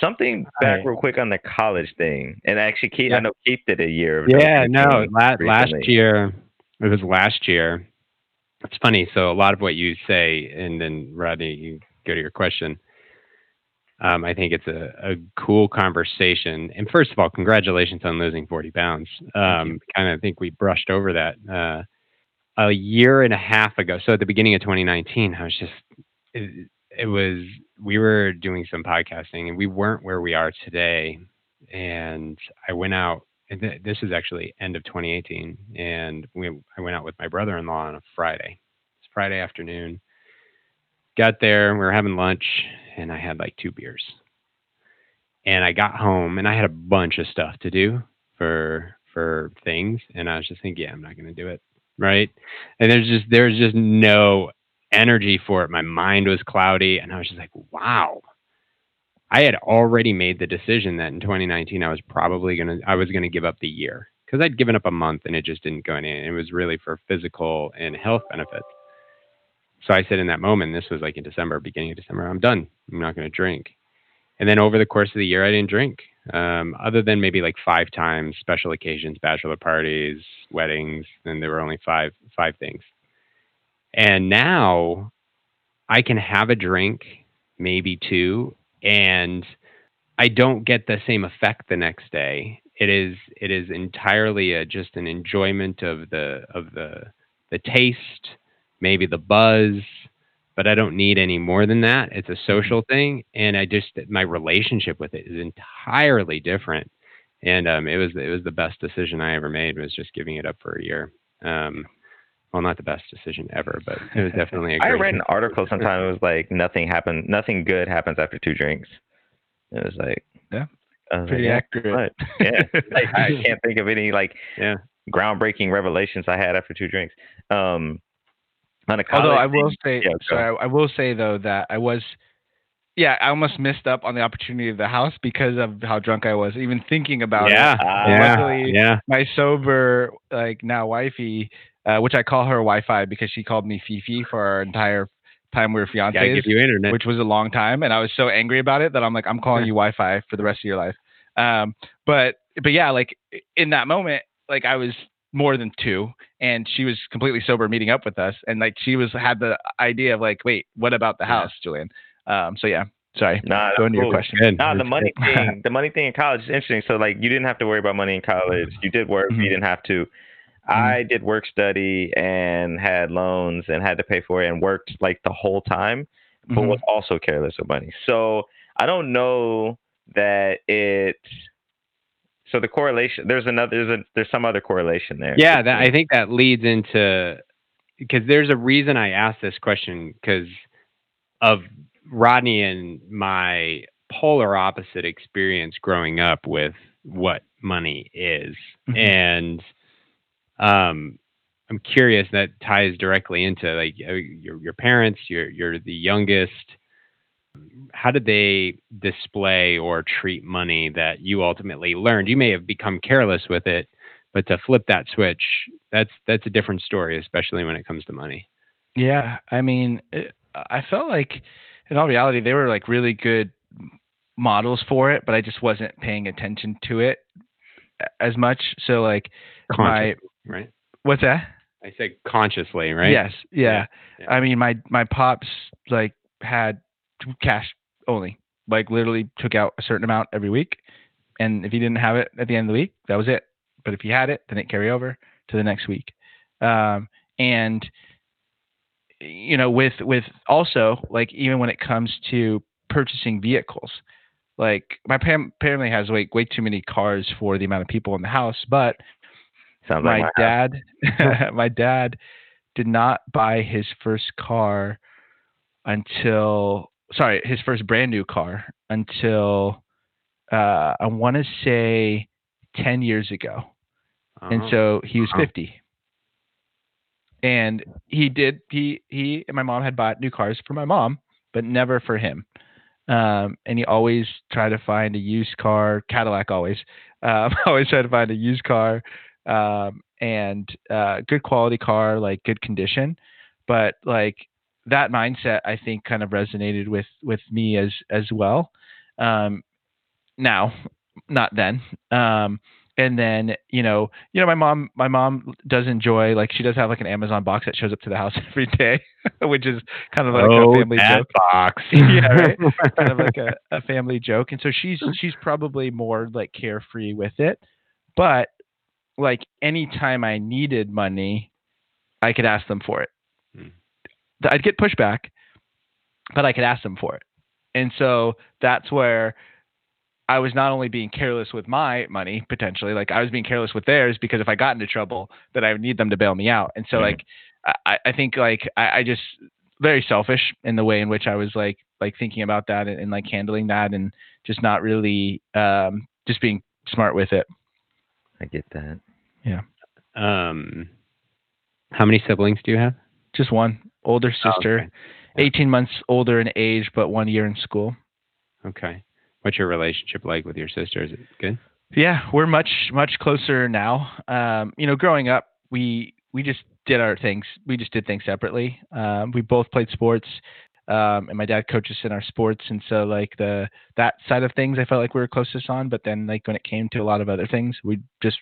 F: something back
A: Right.
F: real quick on the college thing, and actually, Keith,
D: Yeah.
F: I know Keith did a year.
A: Yeah, no, la- last year it was last year. It's funny. So a lot of what you say, and then Rodney, you go to your question. Um, I think it's a, a cool conversation. And first of all, congratulations on losing 40 pounds. Um, kind of think we brushed over that uh, a year and a half ago. So at the beginning of 2019, I was just, it, was, we were doing some podcasting and we weren't where we are today. And I went out and th- this is actually end of 2018 and we I went out with my brother-in-law on a Friday. It's Friday afternoon. Got there, we were having lunch and I had like two beers. And I got home and I had a bunch of stuff to do for for things and I was just thinking, yeah, I'm not going to do it, right? And there's just there's just no energy for it. My mind was cloudy and I was just like, wow. I had already made the decision that in 2019 I was probably gonna I was gonna give up the year because I'd given up a month and it just didn't go in. It was really for physical and health benefits. So I said in that moment, this was like in December, beginning of December, I'm done. I'm not gonna drink. And then over the course of the year, I didn't drink, um, other than maybe like five times, special occasions, bachelor parties, weddings, and there were only five five things. And now I can have a drink, maybe two, and I don't get the same effect the next day. It is it is entirely a, just an enjoyment of the of the the taste, maybe the buzz, but I don't need any more than that. It's a social thing, and I just my relationship with it is entirely different. And um, it was it was the best decision I ever made was just giving it up for a year. Um, well, not the best decision ever, but it was definitely a
C: I
A: great I
C: read an article sometime. It was like nothing happened, nothing good happens after two drinks. It was like
D: Yeah,
C: I was
D: Pretty
C: like,
D: accurate.
C: right. yeah. Like, I can't think of any like
A: Yeah.
C: groundbreaking revelations I had after two drinks. Um, on a college
D: Although I will
C: thing-
D: say,
C: Yeah,
D: sorry, I, I will say though that I was, yeah, I almost missed up on the opportunity of the house because of how drunk I was. Even thinking about
A: Yeah,
D: it,
C: Ah,
A: yeah,
D: luckily-
A: yeah.
D: my sober like now wifey, uh, which I call her Wi-Fi because she called me Fifi for our entire time we were
A: Gotta
D: fiancés,
A: give you internet.
D: which was a long time, and I was so angry about it that I'm like, I'm calling you Wi-Fi for the rest of your life. Um, but but yeah, like in that moment, like I was more than two, and she was completely sober meeting up with us, and like she was had the idea of like, wait, what about the
A: Yeah.
D: house, Julian? Um, so yeah, sorry.
C: Nah,
D: Go into your question.
A: Good.
C: Nah, the money thing, the money thing in college is interesting. So like, you didn't have to worry about money in college. You did work,
D: Mhm.
C: you didn't have to. I did work study and had loans and had to pay for it and worked like the whole time, but
D: Mhm.
C: was also careless with money. So I don't know that it. So the correlation, there's another, there's a, there's some other correlation there.
A: Yeah, that, I think that leads into because there's a reason I asked this question because of Rodney and my polar opposite experience growing up with what money is,
D: Mhm.
A: and um, I'm curious that ties directly into like uh, your your parents. You're you're the youngest. How did they display or treat money that you ultimately learned? You may have become careless with it, but to flip that switch, that's that's a different story, especially when it comes to money.
D: Yeah, I mean, it, I felt like, in all reality, they were like really good models for it, but I just wasn't paying attention to it as much. So like, my
A: Consciously, right?
D: what's that?
A: I said consciously, right?
D: Yes, yeah.
A: yeah.
D: I mean, my my pops like had cash only, like literally took out a certain amount every week, and if he didn't have it at the end of the week, that was it. But if he had it, then it carry over to the next week. Um, and you know, with with also like even when it comes to purchasing vehicles, like my pam- family has like way too many cars for the amount of people in the house, but
C: Sounds
D: my
C: like my
D: dad my dad did not buy his first car until sorry his first brand new car until uh i want to say 10 years ago. And
A: Oh,
D: so he was
A: wow.
D: 50 and he did he he and my mom had bought new cars for my mom but never for him. Um and he always tried to find a used car cadillac always um always tried to find a used car um and uh good quality car like good condition. But like that mindset i think kind of resonated with with me as as well. Um now not then. Um and then you know you know my mom my mom does enjoy like she does have like an amazon box that shows up to the house every day which is kind of like
A: oh,
D: a family joke.
A: box.
D: Yeah, right? kind of like a, a family joke. And so she's she's probably more like carefree with it. But like anytime i needed money i could ask them for it
A: Hmm.
D: i'd get pushback but i could ask them for it and so that's where i was not only being careless with my money potentially like i was being careless with theirs because if i got into trouble that i would need them to bail me out and so
C: Mhm.
D: like I, I think like I, I just very selfish in the way in which I was like like thinking about that and, and like handling that and just not really um just being smart with it.
C: I get that.
A: Um, how many siblings do you have?
D: Just one older
A: Oh,
D: sister,
A: okay. Yeah.
D: 18 months older in age, but one year in school.
A: Okay. What's your relationship like with your sister? Is it good?
D: Yeah, we're much much closer now. Um, you know, growing up, we we just did our things. We just did things separately. Um, we both played sports, um, and my dad coaches in our sports, and so like the that side of things, I felt like we were closest on. But then like when it came to a lot of other things, we just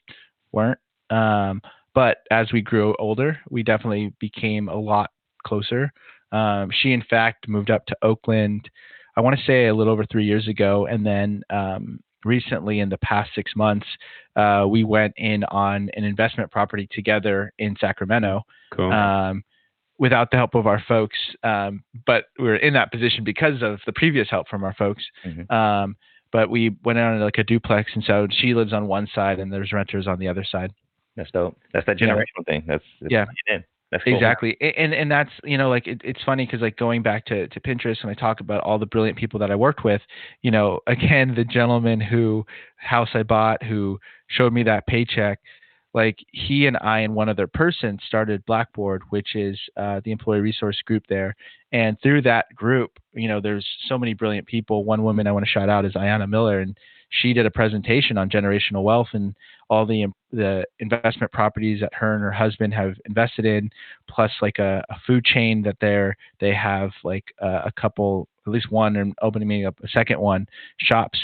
D: weren't. Um, but as we grew older, we definitely became a lot closer. Um, she, in fact, moved up to Oakland. I want to say a little over three years ago, and then um, recently, in the past six months, uh, we went in on an investment property together in Sacramento
A: Cool.
D: um, without the help of our folks. Um, but we were in that position because of the previous help from our folks.
C: Mhm.
D: Um, but we went on like a duplex, and so she lives on one side, and there's renters on the other side.
C: That's dope. That's that
D: Yeah.
C: generational thing. That's, that's
D: Yeah.
C: in. That's cool.
D: Exactly, and and that's you know like it, it's funny because like going back to to Pinterest and I talk about all the brilliant people that I worked with, you know, again the gentleman who house I bought who showed me that paycheck, like he and I and one other person started Blackboard, which is uh, the employee resource group there, and through that group, you know, there's so many brilliant people. One woman I want to shout out is Ayana Miller, and she did a presentation on generational wealth and all the the investment properties that her and her husband have invested in, plus like a, a food chain that they're they have like a couple, at least one, and opening me up a second one shops,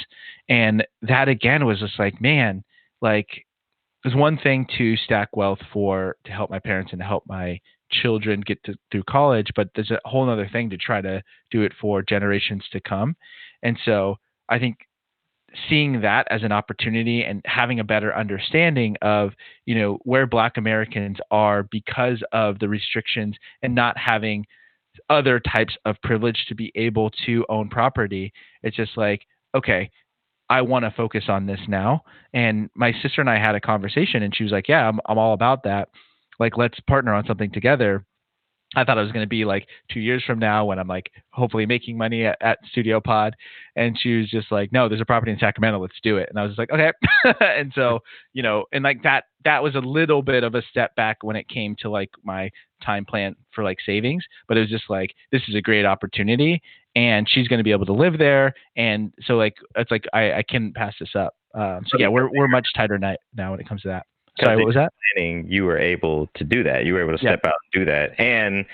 D: and that again was just like man, like it's one thing to stack wealth for to help my parents and to help my children get to, through college, but there's a whole other thing to try to do it for generations to come, and so I think seeing that as an opportunity and having a better understanding of you know where black americans are because of the restrictions and not having other types of privilege to be able to own property it's just like okay i want to focus on this now. And my sister and i had a conversation and she was like yeah i'm, I'm all about that. Like let's partner on something together I thought it was going to be like two years from now when I'm like hopefully making money at, at Studio Pod. And she was just like, no, there's a property in Sacramento. Let's do it. And I was just like, okay. and so, you know, and like that, that was a little bit of a step back when it came to like my time plan for like savings. But it was just like, this is a great opportunity and she's going to be able to live there. And so like, it's like, I, I can pass this up. Um, so yeah, we're, we're much tighter now when it comes to that. Sorry, what was that?
C: Planning, you were able to do that. You were able to step yeah. out and do that. And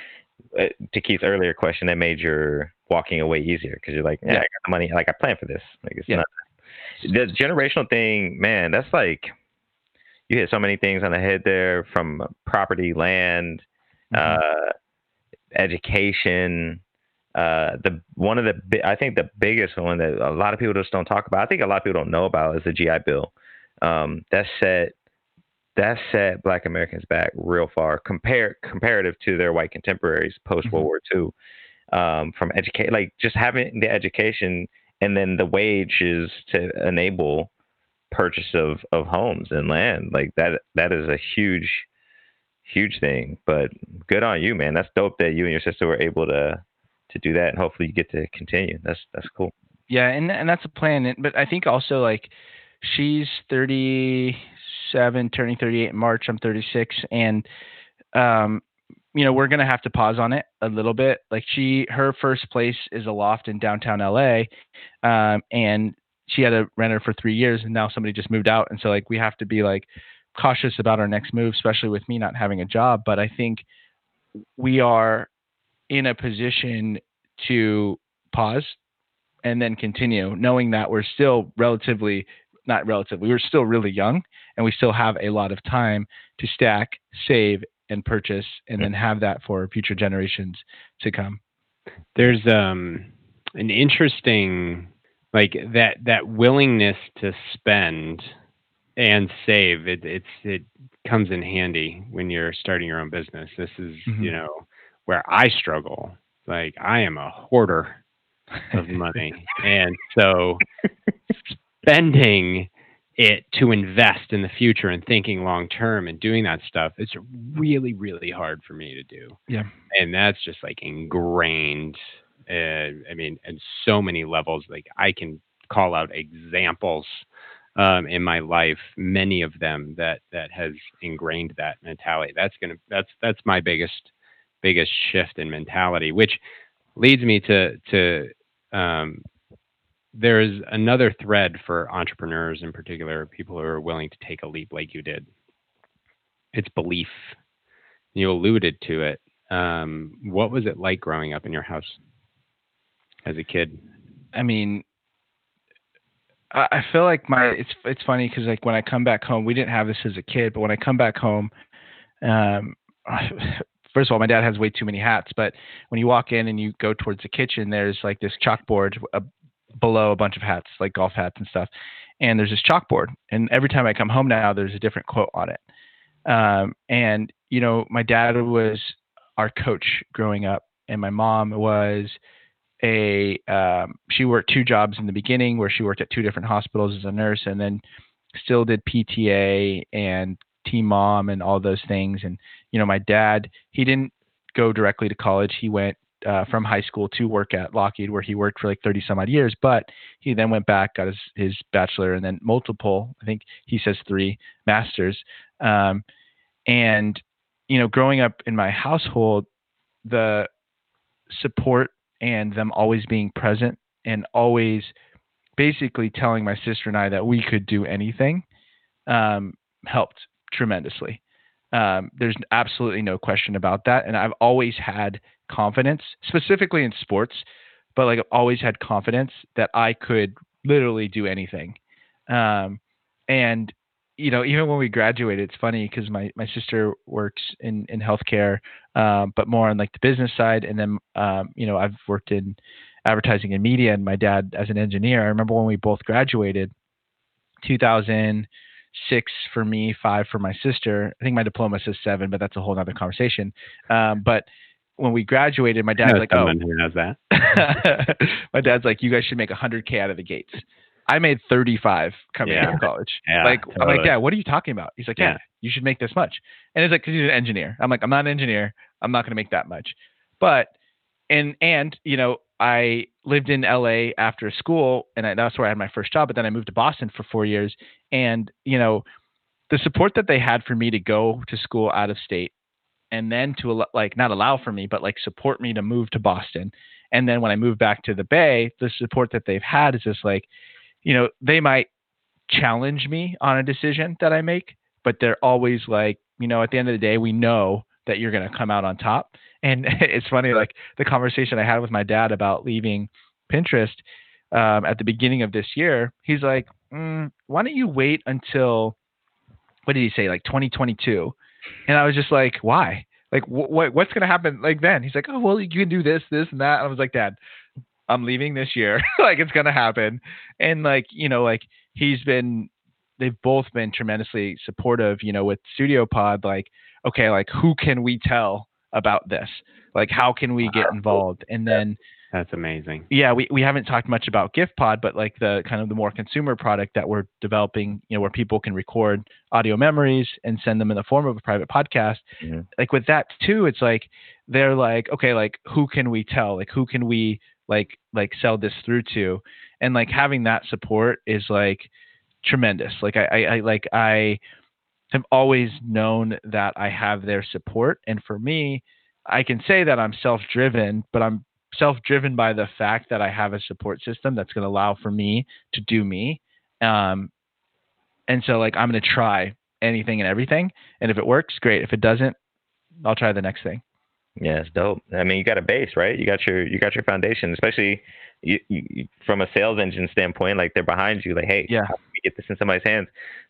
C: uh, to Keith's earlier question, that made your walking away easier because you're like, yeah, yeah, I got the money. Like I planned for this. Like it's yeah. not the generational thing, man. That's like you hit so many things on the head there from property, land, mm-hmm. uh, education. Uh, the one of the I think the biggest one that a lot of people just don't talk about. I think a lot of people don't know about is the GI Bill. Um, that set that set Black Americans back real far compared comparative to their white contemporaries post World mm-hmm. War II. Um, from educate, like just having the education and then the wages to enable purchase of of homes and land, like that that is a huge huge thing. But good on you, man. That's dope that you and your sister were able to to do that, and hopefully you get to continue. That's that's cool.
D: Yeah, and and that's a plan. But I think also like she's 37, turning 38 in March. I'm 36, and um, you know we're gonna have to pause on it a little bit. Like she, her first place is a loft in downtown LA, um, and she had a renter for three years, and now somebody just moved out, and so like we have to be like cautious about our next move, especially with me not having a job. But I think we are in a position to pause and then continue, knowing that we're still relatively not relatively, we're still really young and we still have a lot of time to stack, save, and purchase, and then have that for future generations to come.
A: There's um, an interesting, like that that willingness to spend and save. It it's it comes in handy when you're starting your own business. This is mm-hmm. you know where I struggle. Like I am a hoarder of money, and so spending it to invest in the future and thinking long term and doing that stuff it's really really hard for me to do.
D: Yeah.
A: And that's just like ingrained uh, i mean and so many levels like i can call out examples um, in my life many of them that that has ingrained that mentality. That's gonna that's that's my biggest biggest shift in mentality which leads me to to um, there's another thread for entrepreneurs in particular, people who are willing to take a leap like you did. It's belief. You alluded to it. Um, what was it like growing up in your house as a kid?
D: I mean, I feel like my it's it's funny because like when I come back home, we didn't have this as a kid, but when I come back home, um, first of all, my dad has way too many hats. But when you walk in and you go towards the kitchen, there's like this chalkboard below a bunch of hats, like golf hats and stuff. And there's this chalkboard, and every time I come home now, there's a different quote on it. Um, and you know, my dad was our coach growing up, and my mom was a um, she worked two jobs in the beginning where she worked at two different hospitals as a nurse, and then still did PTA and team mom and all those things. And you know, my dad, he didn't go directly to college. He went uh, from high school to work at Lockheed, where he worked for like 30 some odd years. But he then went back, got his, his bachelor, and then multiple, I think he says three masters. Um, and, you know, growing up in my household, the support and them always being present and always basically telling my sister and I that we could do anything um, helped tremendously. Um, there's absolutely no question about that. And I've always had confidence, specifically in sports, but like always had confidence that I could literally do anything. Um, and you know, even when we graduated, it's funny because my, my sister works in, in healthcare, um, but more on like the business side. And then, um, you know, I've worked in advertising and media and my dad as an engineer. I remember when we both graduated 2006 for me, five for my sister. I think my diploma says seven, but that's a whole other conversation. Um, but when we graduated, my dad's like, "Oh,
A: who knows that?"
D: my dad's like, "You guys should make 100k out of the gates." I made 35 coming
A: Yeah.
D: out of college.
A: Yeah,
D: like I'm like,
A: totally.
D: Dad, what are you talking about? He's like, Yeah,
A: Yeah.
D: you should make this much. And it's like, because he's an engineer. I'm like, I'm not an engineer. I'm not going to make that much. But and and you know, I lived in LA after school, and I, that's where I had my first job. But then I moved to Boston for four years, and you know, the support that they had for me to go to school out of state, and then to like not allow for me, but like support me to move to Boston. And then when I move back to the Bay, the support that they've had is just like, you know, they might challenge me on a decision that I make, but they're always like, you know, at the end of the day, we know that you're going to come out on top. And it's funny, like the conversation I had with my dad about leaving Pinterest um, at the beginning of this year. He's like, mm, why don't you wait until, what did he say, like 2022? And I was just like, why? Like, wh- what what's going to happen like then? He's like, oh, well, you can do this, this, and that. And I was like, Dad, I'm leaving this year. like, it's going to happen. And like, you know, like he's been, they've both been tremendously supportive, you know, with Studio Pod. Like, okay, like who can we tell about this? Like, how can we get involved? And then,
A: That's amazing.
D: yeah, we, we haven't talked much about Gift Pod, but like the kind of the more consumer product that we're developing, you know, where people can record audio memories and send them in the form of a private podcast.
F: Mhm.
D: Like with that too, it's like they're like, okay, like who can we tell? Like who can we like like sell this through to? And like having that support is like tremendous. Like I, I, I like I have always known that I have their support. And for me, I can say that I'm self driven, but I'm self driven by the fact that I have a support system that's going to allow for me to do me. Um, and so, like, I'm going to try anything and everything. And if it works, great. If it doesn't, I'll try the next thing.
C: Yeah, it's dope. I mean, you got a base, right? You got your you got your foundation, especially you, you, from a sales engine standpoint. Like they're behind you. Like, hey,
D: Yeah.
C: How can we get this in somebody's hands?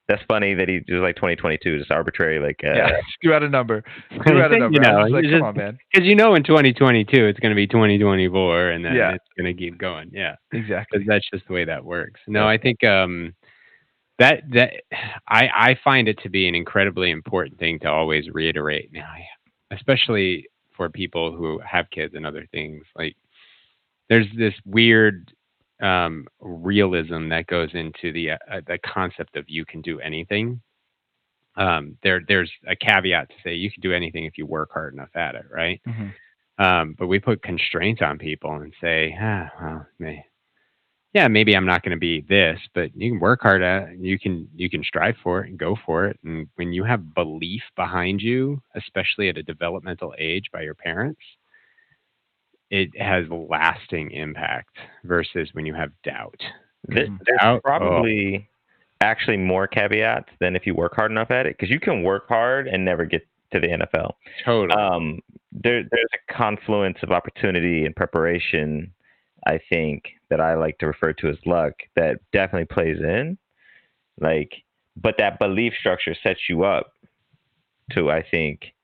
C: That's funny that he was like 2022, just arbitrary. Like, uh,
D: yeah, screw out a number. Screw out a
A: You
D: number.
A: know,
D: like,
A: you
D: come on, man.
A: Because you know in 2022 it's going to be 2024 and then
D: Yeah.
A: it's going to keep going. Yeah.
D: Exactly.
A: because that's just the way that works. No, I think um, that that I I find it to be an incredibly important thing to always reiterate. Now, especially for people who have kids and other things. Like, there's this weird um, realism that goes into the uh, the concept of you can do anything. Um, there there's a caveat to say you can do anything if you work hard enough at it, right?
D: Mhm.
A: Um, but we put constraints on people and say, ah, well, may, yeah, maybe I'm not going to be this, but you can work hard at it. You can you can strive for it and go for it. And when you have belief behind you, especially at a developmental age by your parents, it has lasting impact versus when you have doubt.
C: This,
D: Mhm.
C: there's
A: Out- oh.
C: probably actually more caveats than if you work hard enough at it, because you can work hard and never get to the NFL.
A: Totally.
C: Um, there, there's a confluence of opportunity and preparation. I think that I like to refer to as luck that definitely plays in. Like, but that belief structure sets you up to, I think,
A: That would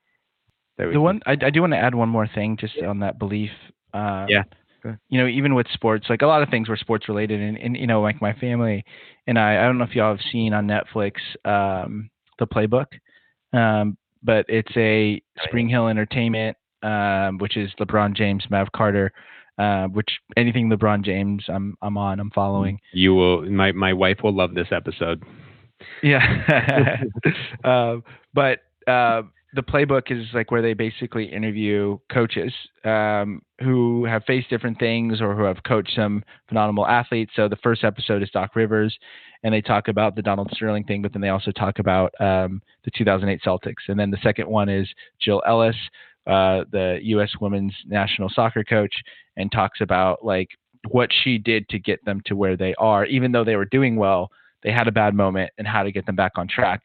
D: the one I, I do want to add one more thing just on that belief. Uh,
A: Yeah.
D: You know, even with sports, like a lot of things were sports related, and, and you know, like my family and I. I don't know if y'all have seen on Netflix um, the Playbook, um, but it's a Spring Hill Entertainment, um, which is LeBron James, Mav Carter, uh, which anything LeBron James, I'm I'm on, I'm following.
A: You will. My my wife will love this episode.
D: Yeah. um, but uh, the playbook is like where they basically interview coaches um, who have faced different things or who have coached some phenomenal athletes. So the first episode is Doc Rivers, and they talk about the Donald Sterling thing, but then they also talk about um, the 2008 Celtics. And then the second one is Jill Ellis, uh, the U.S. Women's National Soccer coach, and talks about like what she did to get them to where they are, even though they were doing well. They had a bad moment, and how to get them back on track.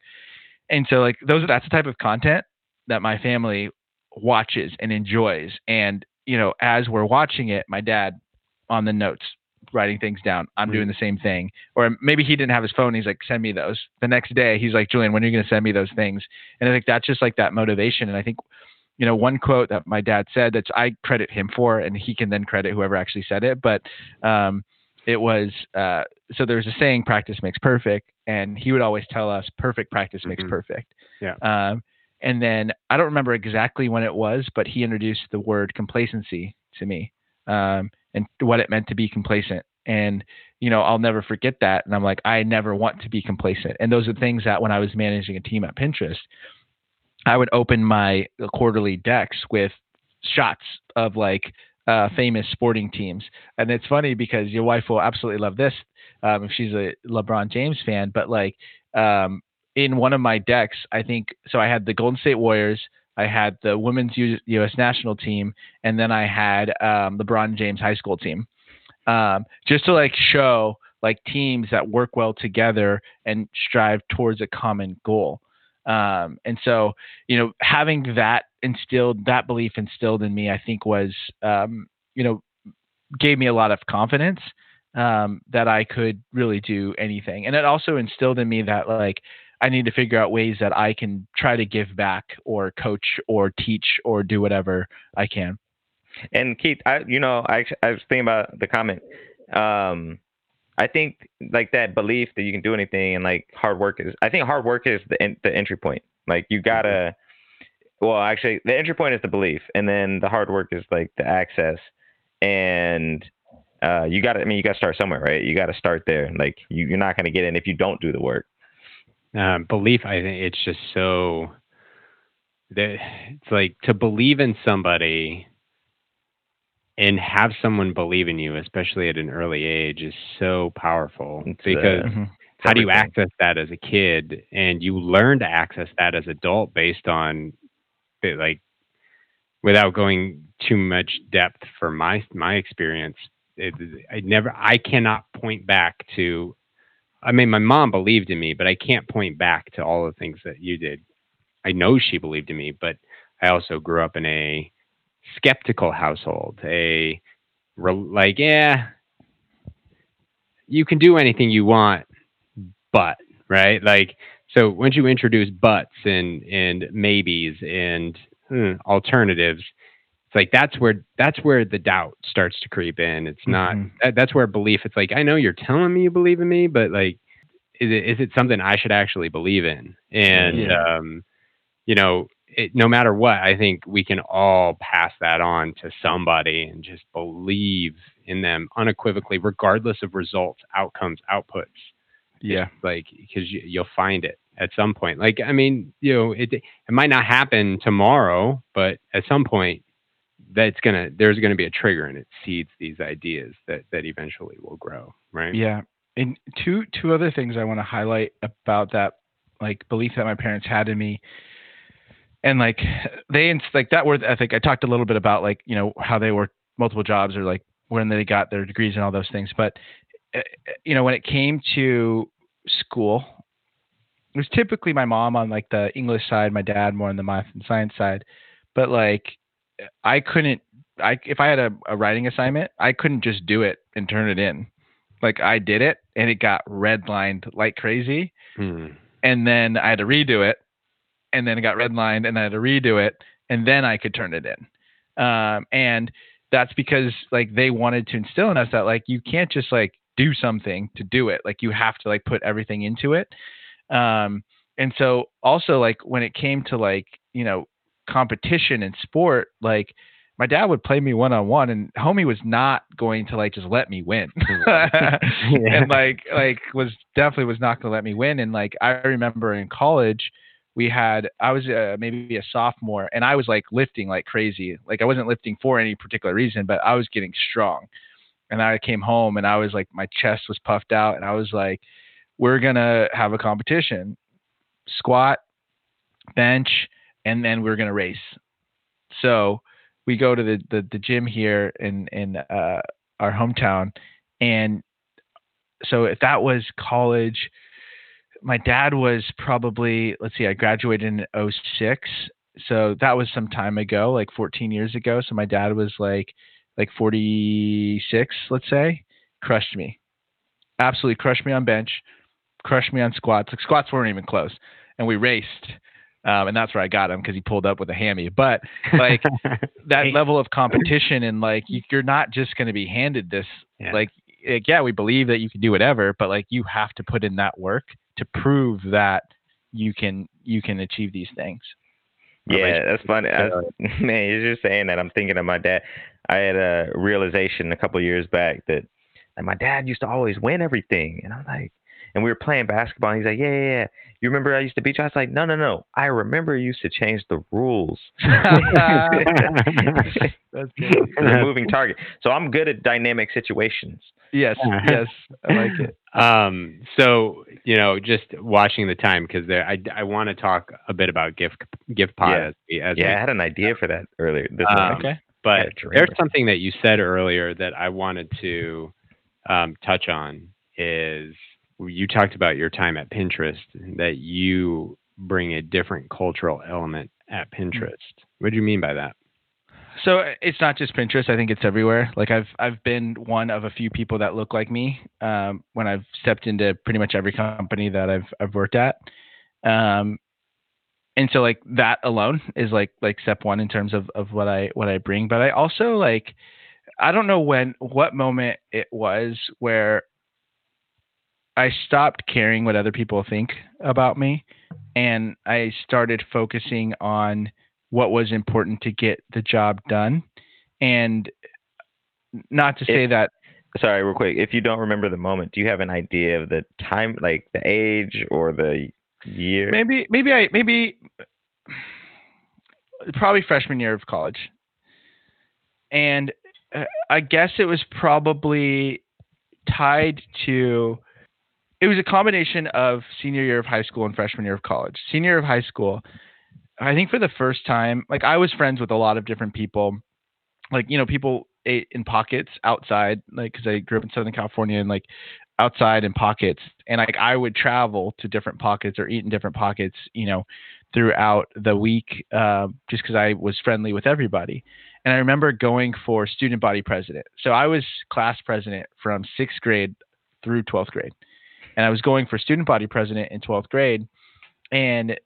D: And so, like those, are that's the type of content that my family watches and enjoys. And you know, as we're watching it, my dad on the notes writing things down. I'm doing the same thing. Or maybe he didn't have his phone. He's like, send me those. The next day, he's like, Julian, when are you going to send me those things? And I think that's just like that motivation. And I think, you know, one quote that my dad said that I credit him for, and he can then credit whoever actually said it. But um, it was uh, so there's a saying, practice makes perfect. And he would always tell us, perfect practice makes
A: Mhm.
D: perfect.
A: Yeah.
D: Um, and then I don't remember exactly when it was, but he introduced the word complacency to me um, and what it meant to be complacent. And, you know, I'll never forget that. And I'm like, I never want to be complacent. And those are things that when I was managing a team at Pinterest, I would open my quarterly decks with shots of like uh, famous sporting teams. And it's funny because your wife will absolutely love this um, if she's a LeBron James fan. But like um, in one of my decks, I think so. I had the Golden State Warriors, I had the women's U- U.S. national team, and then I had um, LeBron James high school team, um, just to like show like teams that work well together and strive towards a common goal. Um, and so, you know, having that instilled, that belief instilled in me, I think was, um, you know, gave me a lot of confidence um, that I could really do anything. And it also instilled in me that like I need to figure out ways that I can try to give back or coach or teach or do whatever I can.
C: And Keith, I you know I I was thinking about the comment. Um, I think like that belief that you can do anything and like hard work is. I think hard work is the the entry point. Like you gotta. Well, actually, the entry point is the belief, and then the hard work is like the access. And uh, you got to. I mean, you got to start somewhere, right? You got to start there. Like you, you're not gonna get in if you don't do the work.
A: Um, belief i think it's just so that it's like to believe in somebody and have someone believe in you especially at an early age is so powerful
C: It's, uh,
A: because
D: Mhm.
A: how do you access that as a kid? And you learn to access that as adult based on like without going too much depth for my my experience. It, i never i cannot point back to i mean my mom believed in me but i can't point back to all the things that you did. I know she believed in me but i also grew up in a skeptical household a like yeah you can do anything you want but right? Like so once you introduce buts and and maybes and hmm, alternatives it's like that's where that's where the doubt starts to creep in it's not
D: Mhm.
A: that, that's where belief it's like i know you're telling me you believe in me but like is it is it something i should actually believe in and
D: Yeah.
A: um you know it, no matter what i think we can all pass that on to somebody and just believe in them unequivocally regardless of results outcomes outputs
D: Yeah.
A: like because you, you'll find it at some point like i mean you know it it might not happen tomorrow but at some point that's gonna there's gonna be a trigger and it seeds these ideas that that eventually will grow right
D: Yeah. And two two other things I want to highlight about that like belief that my parents had in me. And like they like that word ethic, I talked a little bit about like, you know, how they worked multiple jobs or like when they got their degrees and all those things. But uh, you know, when it came to school, it was typically my mom on like the English side, my dad more on the math and science side. But like I couldn't I if I had a, a writing assignment, I couldn't just do it and turn it in. Like I did it and it got redlined like crazy.
A: Hmm.
D: And then I had to redo it. And then it got redlined and I had to redo it. And then I could turn it in. Um, and that's because like they wanted to instill in us that like you can't just like do something to do it. Like you have to like put everything into it. Um, and so also like when it came to like, you know, competition in sport, like my dad would play me one on one, and homie was not going to like just let me win, and like like was definitely was not going to let me win. And like I remember in college, we had I was uh, maybe a sophomore, and I was like lifting like crazy. Like I wasn't lifting for any particular reason, but I was getting strong. And I came home, and I was like my chest was puffed out, and I was like, we're gonna have a competition, squat, bench, and then we're gonna race. So we go to the the, the gym here in in uh, our hometown, and so if that was college, my dad was probably let's see, I graduated in 06. So that was some time ago, like 14 years ago. So my dad was like like 46, let's say, crushed me. Absolutely crushed me on bench, crushed me on squats. Like squats weren't even close. And we raced um, and that's where I got him because he pulled up with a hammy. But like that level of competition and like you, are not just going to be handed this. Yeah. Like, like, yeah, we believe that you can do whatever, but like you have to put in that work to prove that you can you can achieve these things.
C: Yeah, that's funny. I, man, you're just saying that. I'm thinking of my dad. I had a realization a couple years back that, that my dad used to always win everything, and I'm like, and we were playing basketball. And he's like, yeah, yeah, yeah. You remember I used to beat you? I was like, no, no, no. I remember you used to change the rules. That's a moving target. So I'm good at dynamic situations.
D: Yes, yes, I like it.
A: Um, so you know, just watching the time because there, I, I want to talk a bit about gift gift pod.
C: Yeah, as we, as yeah, we, I had an idea for that earlier. This
A: um, okay, but there's something that you said earlier that I wanted to um, touch on is you talked about your time at Pinterest that you bring a different cultural element at mm. Pinterest. What do you mean by that?
D: So it's not just Pinterest. I think it's everywhere. Like I've I've been one of a few people that look like me um, when I've stepped into pretty much every company that I've I've worked at. Um, and so like that alone is like like step one in terms of of what I what I bring. But I also like I don't know when what moment it was where I stopped caring what other people think about me and I started focusing on what was important to get the job done. And not to say if, that
C: sorry, real quick, if you don't remember the moment, do you have an idea of the time like the age or the year?
D: Maybe maybe I maybe probably freshman year of college. And uh, I guess it was probably tied to it was a combination of senior year of high school and freshman year of college. Senior year of high school, I think for the first time, like I was friends with a lot of different people, like you know people ate in pockets outside, like because I grew up in Southern California and like outside in pockets, and like I would travel to different pockets or eat in different pockets, you know, throughout the week, uh, just because I was friendly with everybody. And I remember going for student body president. So I was class president from sixth grade through 12th grade and I was going for student body president in 12th grade, and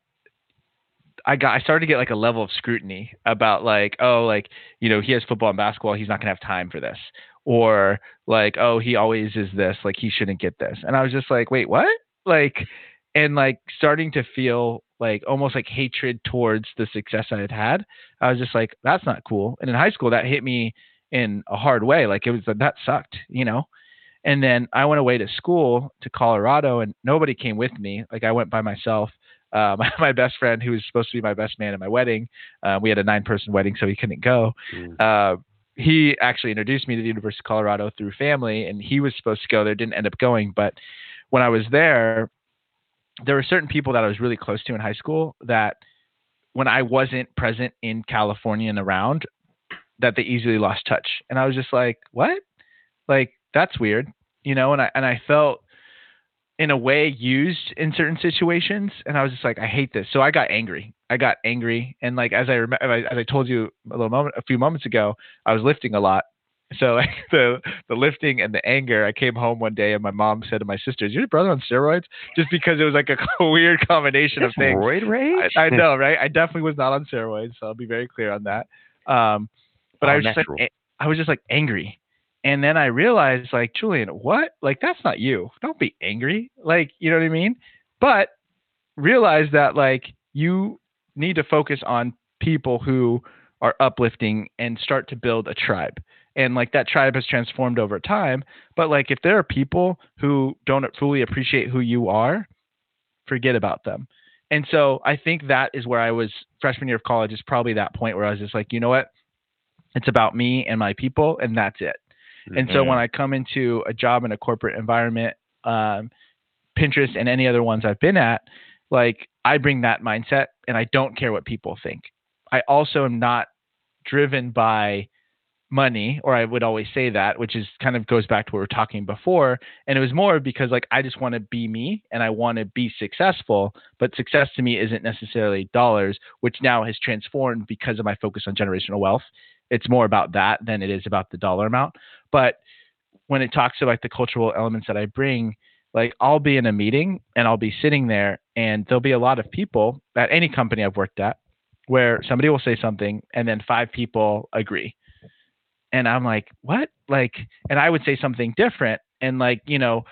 D: I got I started to get like a level of scrutiny about like oh like you know he has football and basketball he's not gonna have time for this or like oh he always is this like he shouldn't get this and I was just like wait what? Like and like starting to feel like almost like hatred towards the success I had had I was just like that's not cool and in high school that hit me in a hard way like it was that sucked you know and then I went away to school to Colorado, and nobody came with me. Like I went by myself. Uh, my, my, best friend, who was supposed to be my best man at my wedding, uh, we had a nine-person wedding, so he couldn't go. Mm. Uh, he actually introduced me to the University of Colorado through family, and he was supposed to go there, didn't end up going. But when I was there, there were certain people that I was really close to in high school that, when I wasn't present in California and around, that they easily lost touch. And I was just like, what? Like that's weird, you know, and I and I felt in a way used in certain situations and I was just like I hate this. So I got angry. I got angry and like as I remember as I told you a little moment a few moments ago, I was lifting a lot. So the the lifting and the anger, I came home one day and my mom said to my sister, "Is your brother on steroids?" Just because it was like a weird combination of things.
C: Roid rage.
D: I, I, know, right? I definitely was not on steroids, so I'll be very clear on that. Um, but oh, I was just like, I was just like angry, and then I realized, like, Julian, what? Like, that's not you. Don't be angry. Like, you know what I mean? But realize that, like, you need to focus on people who are uplifting and start to build a tribe. And like that tribe has transformed over time. But like if there are people who don't fully appreciate who you are, forget about them. And so I think that is where I was freshman year of college is probably that point where I was just like, you know what? It's about me and my people, and that's it. Mm-hmm. And so when I come into a job in a corporate environment, um, Pinterest and any other ones I've been at, like I bring that mindset and I don't care what people think. I also am not driven by money, or I would always say that, which is kind of goes back to what we were talking before. And it was more because like I just want to be me and I want to be successful. But success to me isn't necessarily dollars, which now has transformed because of my focus on generational wealth. It's more about that than it is about the dollar amount. But when it talks about the cultural elements that I bring, like I'll be in a meeting and I'll be sitting there and there'll be a lot of people at any company I've worked at where somebody will say something and then five people agree. And I'm like, what? Like, and I would say something different. And like, you know,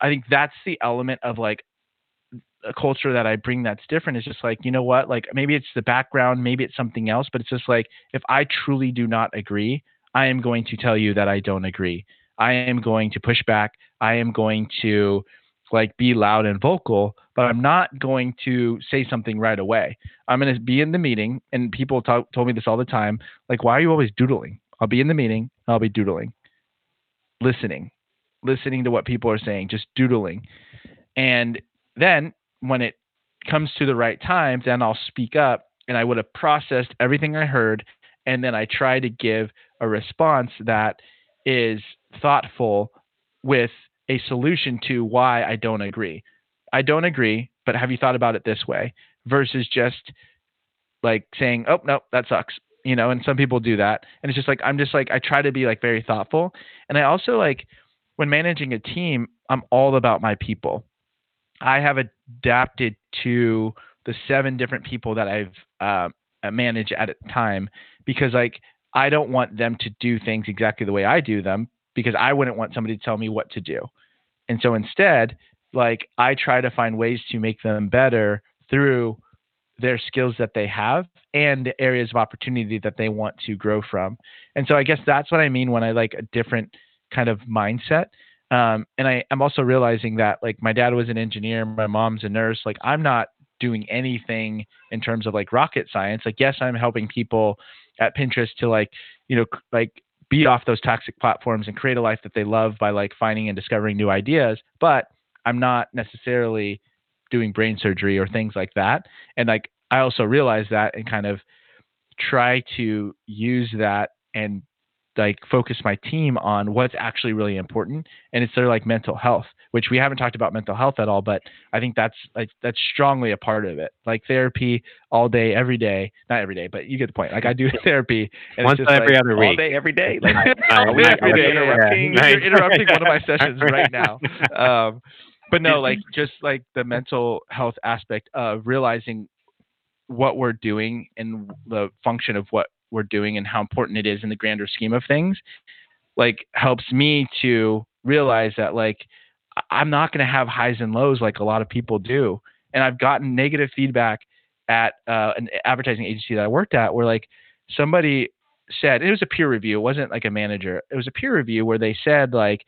D: I think that's the element of like a culture that I bring that's different is just like, you know what? Like maybe it's the background, maybe it's something else, but it's just like if I truly do not agree, I am going to tell you that I don't agree. I am going to push back. I am going to like be loud and vocal, but I'm not going to say something right away. I'm going to be in the meeting, and people talk, told me this all the time. Like, why are you always doodling? I'll be in the meeting. I'll be doodling, listening, listening to what people are saying, just doodling. And then when it comes to the right time, then I'll speak up and I would have processed everything I heard. And then I try to give a response that is thoughtful with a solution to why I don't agree. I don't agree, but have you thought about it this way versus just like saying, "Oh, no, that sucks." You know, and some people do that. And it's just like I'm just like I try to be like very thoughtful. And I also like when managing a team, I'm all about my people. I have adapted to the seven different people that I've uh, managed at a time because like I don't want them to do things exactly the way I do them because I wouldn't want somebody to tell me what to do. And so instead, like I try to find ways to make them better through their skills that they have and the areas of opportunity that they want to grow from. And so I guess that's what I mean when I like a different kind of mindset. Um, and I, I'm also realizing that like my dad was an engineer, my mom's a nurse. Like I'm not doing anything in terms of like rocket science. Like yes, I'm helping people at Pinterest to like, you know, like beat off those toxic platforms and create a life that they love by like finding and discovering new ideas. But I'm not necessarily doing brain surgery or things like that. And like I also realize that and kind of try to use that and like focus my team on what's actually really important and it's their like mental health which we haven't talked about mental health at all but i think that's like that's strongly a part of it. Like therapy all day every day not every day but you get the point. Like i do therapy
A: and once every
D: like,
A: other week.
C: all day every day.
D: Like all day every day. Interrupting, you're interrupting one of my sessions right now. Um, but no like just like the mental health aspect of realizing what we're doing and the function of what we're doing and how important it is in the grander scheme of things like helps me to realize that like I'm not going to have highs and lows like a lot of people do. And I've gotten negative feedback at uh, an advertising agency that I worked at where like somebody said it was a peer review, it wasn't like a manager. It was a peer review where they said like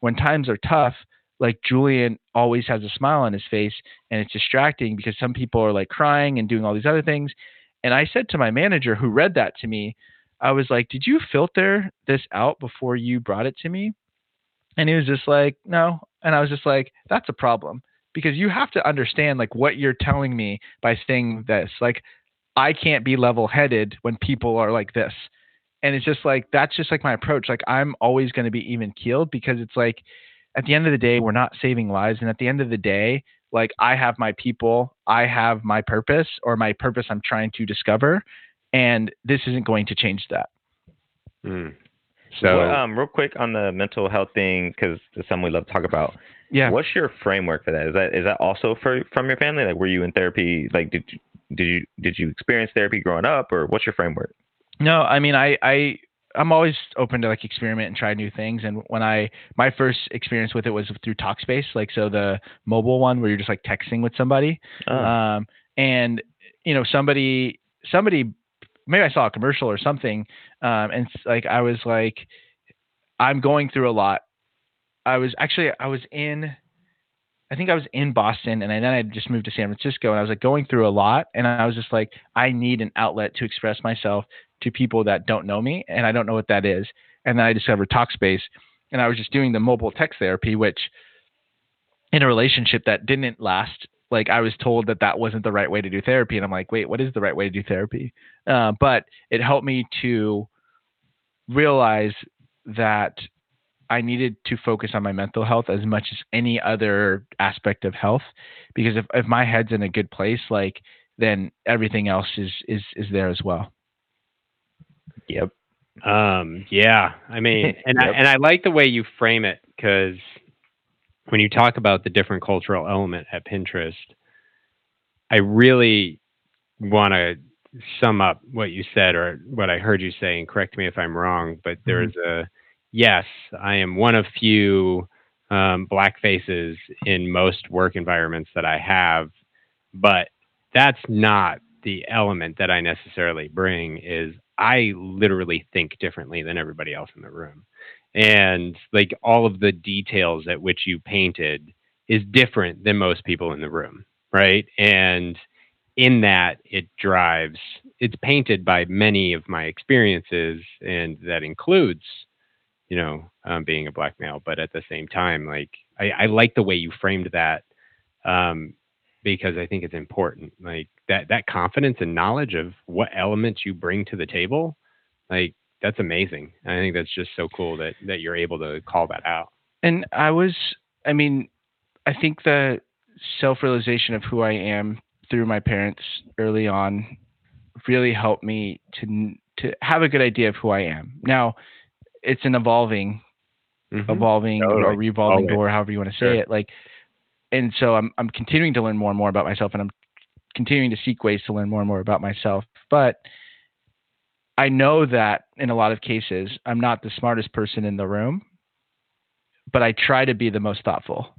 D: when times are tough, like Julian always has a smile on his face and it's distracting because some people are like crying and doing all these other things and I said to my manager who read that to me, I was like, Did you filter this out before you brought it to me? And he was just like, No. And I was just like, That's a problem because you have to understand like what you're telling me by saying this. Like, I can't be level headed when people are like this. And it's just like, that's just like my approach. Like, I'm always going to be even keeled because it's like, at the end of the day, we're not saving lives. And at the end of the day, like I have my people, I have my purpose or my purpose I'm trying to discover, and this isn't going to change that.
A: Mm.
C: So, well, um, real quick on the mental health thing, because it's something we love to talk about.
D: Yeah.
C: What's your framework for that? Is that is that also for from your family? Like, were you in therapy? Like, did you did you did you experience therapy growing up, or what's your framework?
D: No, I mean, I I I'm always open to like experiment and try new things. And when I my first experience with it was through Talkspace, like so the mobile one where you're just like texting with somebody. Oh. Um, and you know somebody somebody maybe I saw a commercial or something, um, and like I was like, I'm going through a lot. I was actually I was in, I think I was in Boston, and then I just moved to San Francisco, and I was like going through a lot, and I was just like, I need an outlet to express myself to people that don't know me, and I don't know what that is. And then I discovered Talkspace, and I was just doing the mobile text therapy, which in a relationship that didn't last like I was told that that wasn't the right way to do therapy, and I'm like, wait, what is the right way to do therapy? Uh, but it helped me to realize that I needed to focus on my mental health as much as any other aspect of health, because if if my head's in a good place, like then everything else is is is there as well.
C: Yep.
A: Um, yeah, I mean, and I, and I like the way you frame it because when you talk about the different cultural element at Pinterest, I really want to sum up what you said or what I heard you say, and correct me if I'm wrong. But there's a yes, I am one of few um, black faces in most work environments that I have, but that's not the element that I necessarily bring. Is I literally think differently than everybody else in the room. And like all of the details at which you painted is different than most people in the room, right? And in that, it drives, it's painted by many of my experiences, and that includes, you know, um, being a black male. But at the same time, like, I, I like the way you framed that um, because I think it's important. Like, that, that confidence and knowledge of what elements you bring to the table, like, that's amazing. I think that's just so cool that that you're able to call that out.
D: And I was, I mean, I think the self realization of who I am through my parents early on really helped me to to have a good idea of who I am. Now, it's an evolving, evolving or
A: Mm-hmm. Totally.
D: revolving
A: Always.
D: door, however you want to say
A: Sure.
D: it. Like, and so I'm I'm continuing to learn more and more about myself, and I'm continuing to seek ways to learn more and more about myself. But I know that in a lot of cases, I'm not the smartest person in the room, but I try to be the most thoughtful.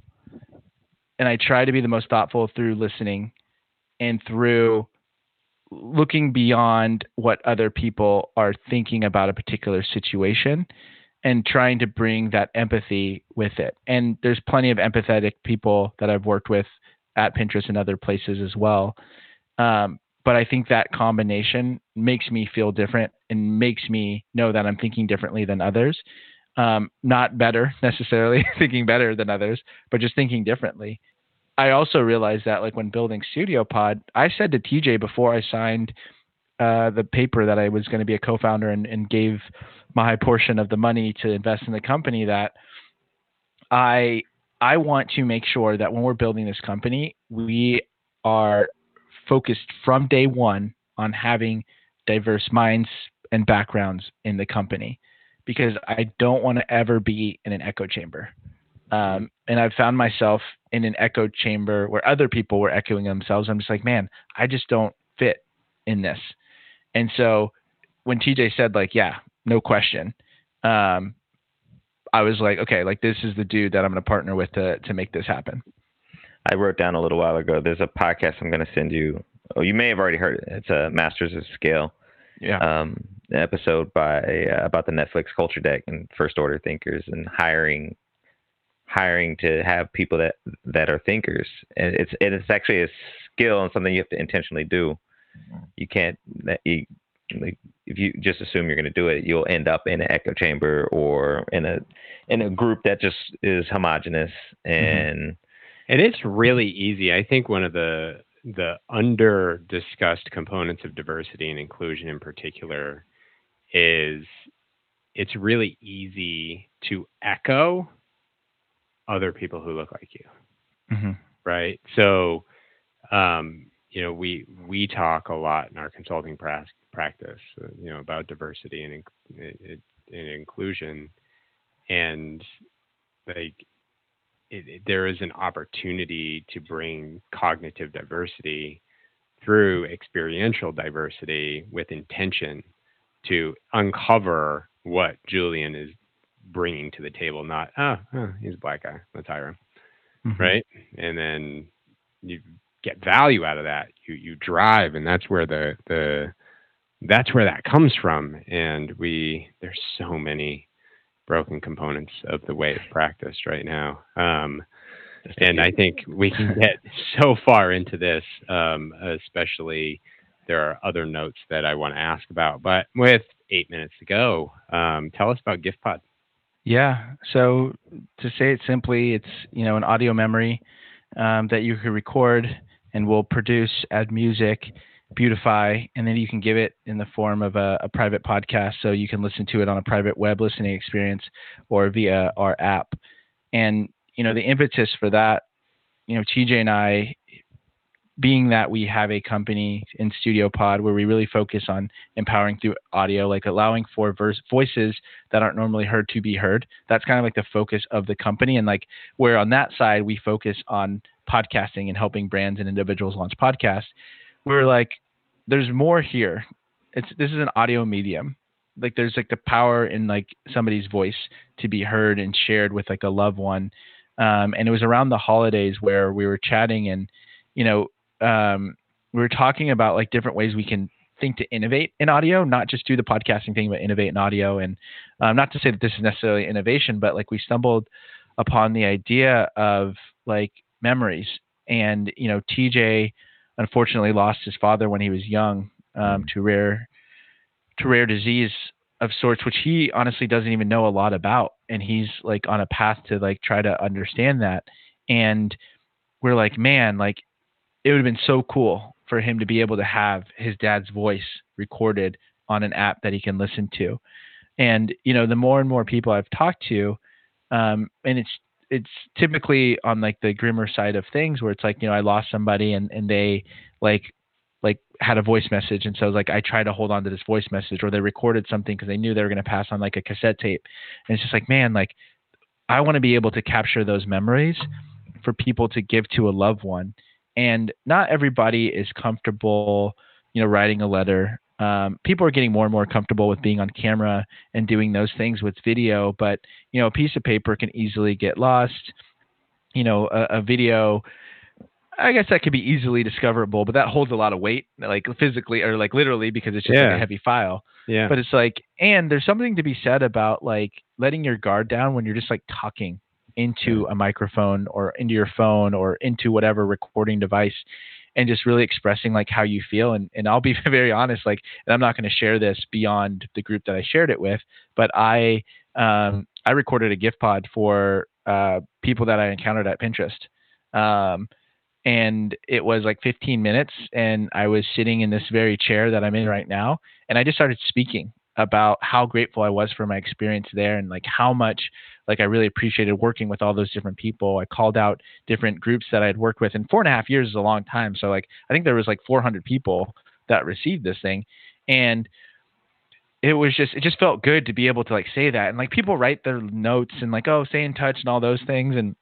D: And I try to be the most thoughtful through listening and through looking beyond what other people are thinking about a particular situation and trying to bring that empathy with it. And there's plenty of empathetic people that I've worked with at Pinterest and other places as well. Um, but I think that combination makes me feel different and makes me know that I'm thinking differently than others. Um, not better necessarily thinking better than others, but just thinking differently. I also realized that like when building Studio Pod, I said to TJ before I signed uh, the paper that I was going to be a co-founder and, and gave my portion of the money to invest in the company that I I want to make sure that when we're building this company, we are focused from day one on having diverse minds and backgrounds in the company because I don't want to ever be in an echo chamber. Um, and I've found myself in an echo chamber where other people were echoing themselves. I'm just like, man, I just don't fit in this. And so when TJ said, like, yeah, no question, um, I was like, okay, like this is the dude that I'm going to partner with to to make this happen.
C: I wrote down a little while ago. There's a podcast I'm going to send you. Oh, you may have already heard it. It's a Masters of Scale
D: Yeah.
C: um, episode by uh, about the Netflix culture deck and first order thinkers and hiring hiring to have people that that are thinkers. And it's and it's actually a skill and something you have to intentionally do. You can't you, like if you just assume you're going to do it, you'll end up in an echo chamber or in a in a group that just is homogenous and
A: And it's really easy. I think one of the the under discussed components of diversity and inclusion in particular is it's really easy to echo other people who look like you.
D: hmm
A: right? So, um, you know, we we talk a lot in our consulting pra- practice, uh, you know, about diversity and, and inclusion, and like it, it- there is an opportunity to bring cognitive diversity through experiential diversity with intention to uncover what Julian is bringing to the table. Not, oh, oh he's a black guy, let's hire him
D: Mhm.
A: right? And then you get value out of that. You you drive, and that's where the the that's where that comes from. And we there's so many broken components of the way it's practiced right now. Um, and I think we can get so far into this, um, especially there are other notes that I want to ask about. But with eight minutes to go, um, tell us about GiftPod.
D: Yeah. So to say it simply, it's you know an audio memory um, that you can record and will produce, add music, beautify, and then you can give it in the form of a, a private podcast, so you can listen to it on a private web listening experience or via our app. And you know the impetus for that, you know, TJ and I being that we have a company in Studio Pod where we really focus on empowering through audio, like allowing for verse, voices that aren't normally heard to be heard. That's kind of like the focus of the company. And like where on that side, we focus on podcasting and helping brands and individuals launch podcasts. We're like, there's more here. It's this is an audio medium. Like there's like the power in like somebody's voice to be heard and shared with like a loved one. Um, and it was around the holidays where we were chatting and you know um, we were talking about like different ways we can think to innovate in audio, not just do the podcasting thing, but innovate in audio. And um, not to say that this is necessarily innovation, but like we stumbled upon the idea of like memories. And you know, TJ unfortunately lost his father when he was young um, mm. to rare to rare disease of sorts, which he honestly doesn't even know a lot about. And he's like on a path to like try to understand that. And we're like, man, like it would have been so cool for him to be able to have his dad's voice recorded on an app that he can listen to. And you know, the more and more people I've talked to, um, and it's it's typically on like the grimmer side of things where it's like you know I lost somebody and and they like like had a voice message. And so like I try to hold on to this voice message or they recorded something because they knew they were going to pass on like a cassette tape. And it's just like man like I want to be able to capture those memories for people to give to a loved one. And not everybody is comfortable, you know, writing a letter. Um, people are getting more and more comfortable with being on camera and doing those things with video, but you know, a piece of paper can easily get lost. You know, a, a video. I guess that could be easily discoverable, but that holds a lot of weight, like physically or like literally, because it's just yeah. like a heavy file.
A: Yeah.
D: But it's like, and there's something to be said about like letting your guard down when you're just like talking into a microphone or into your phone or into whatever recording device and just really expressing like how you feel and, and i'll be very honest like and i'm not going to share this beyond the group that i shared it with but i um, i recorded a gift pod for uh, people that i encountered at pinterest. Um, and it was like 15 minutes and i was sitting in this very chair that i'm in right now and i just started speaking about how grateful i was for my experience there and like how much like I really appreciated working with all those different people. I called out different groups that I had worked with, and four and a half years is a long time. So like I think there was like 400 people that received this thing, and it was just it just felt good to be able to like say that and like people write their notes and like oh stay in touch and all those things and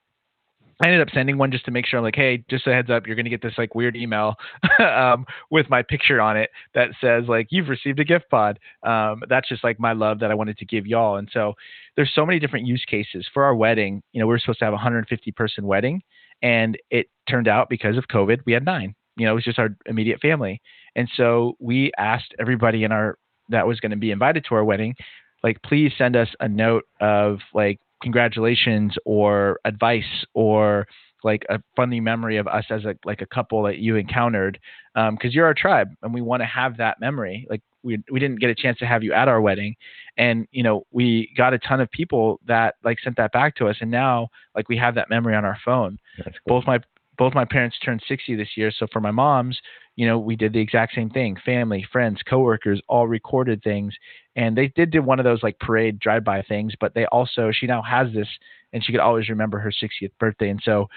D: I ended up sending one just to make sure, I'm like, hey, just a heads up, you're to get this like weird email um, with my picture on it that says like you've received a gift pod. Um, that's just like my love that I wanted to give y'all. And so there's so many different use cases for our wedding. You know, we are supposed to have a 150 person wedding, and it turned out because of COVID, we had nine. You know, it was just our immediate family, and so we asked everybody in our that was going to be invited to our wedding, like, please send us a note of like congratulations or advice or like a funny memory of us as a like a couple that you encountered because um, you're our tribe and we want to have that memory like we, we didn't get a chance to have you at our wedding and you know we got a ton of people that like sent that back to us and now like we have that memory on our phone cool. both my both my parents turned 60 this year so for my mom's you know, we did the exact same thing. Family, friends, coworkers all recorded things. And they did do one of those like parade drive by things, but they also, she now has this and she could always remember her 60th birthday. And so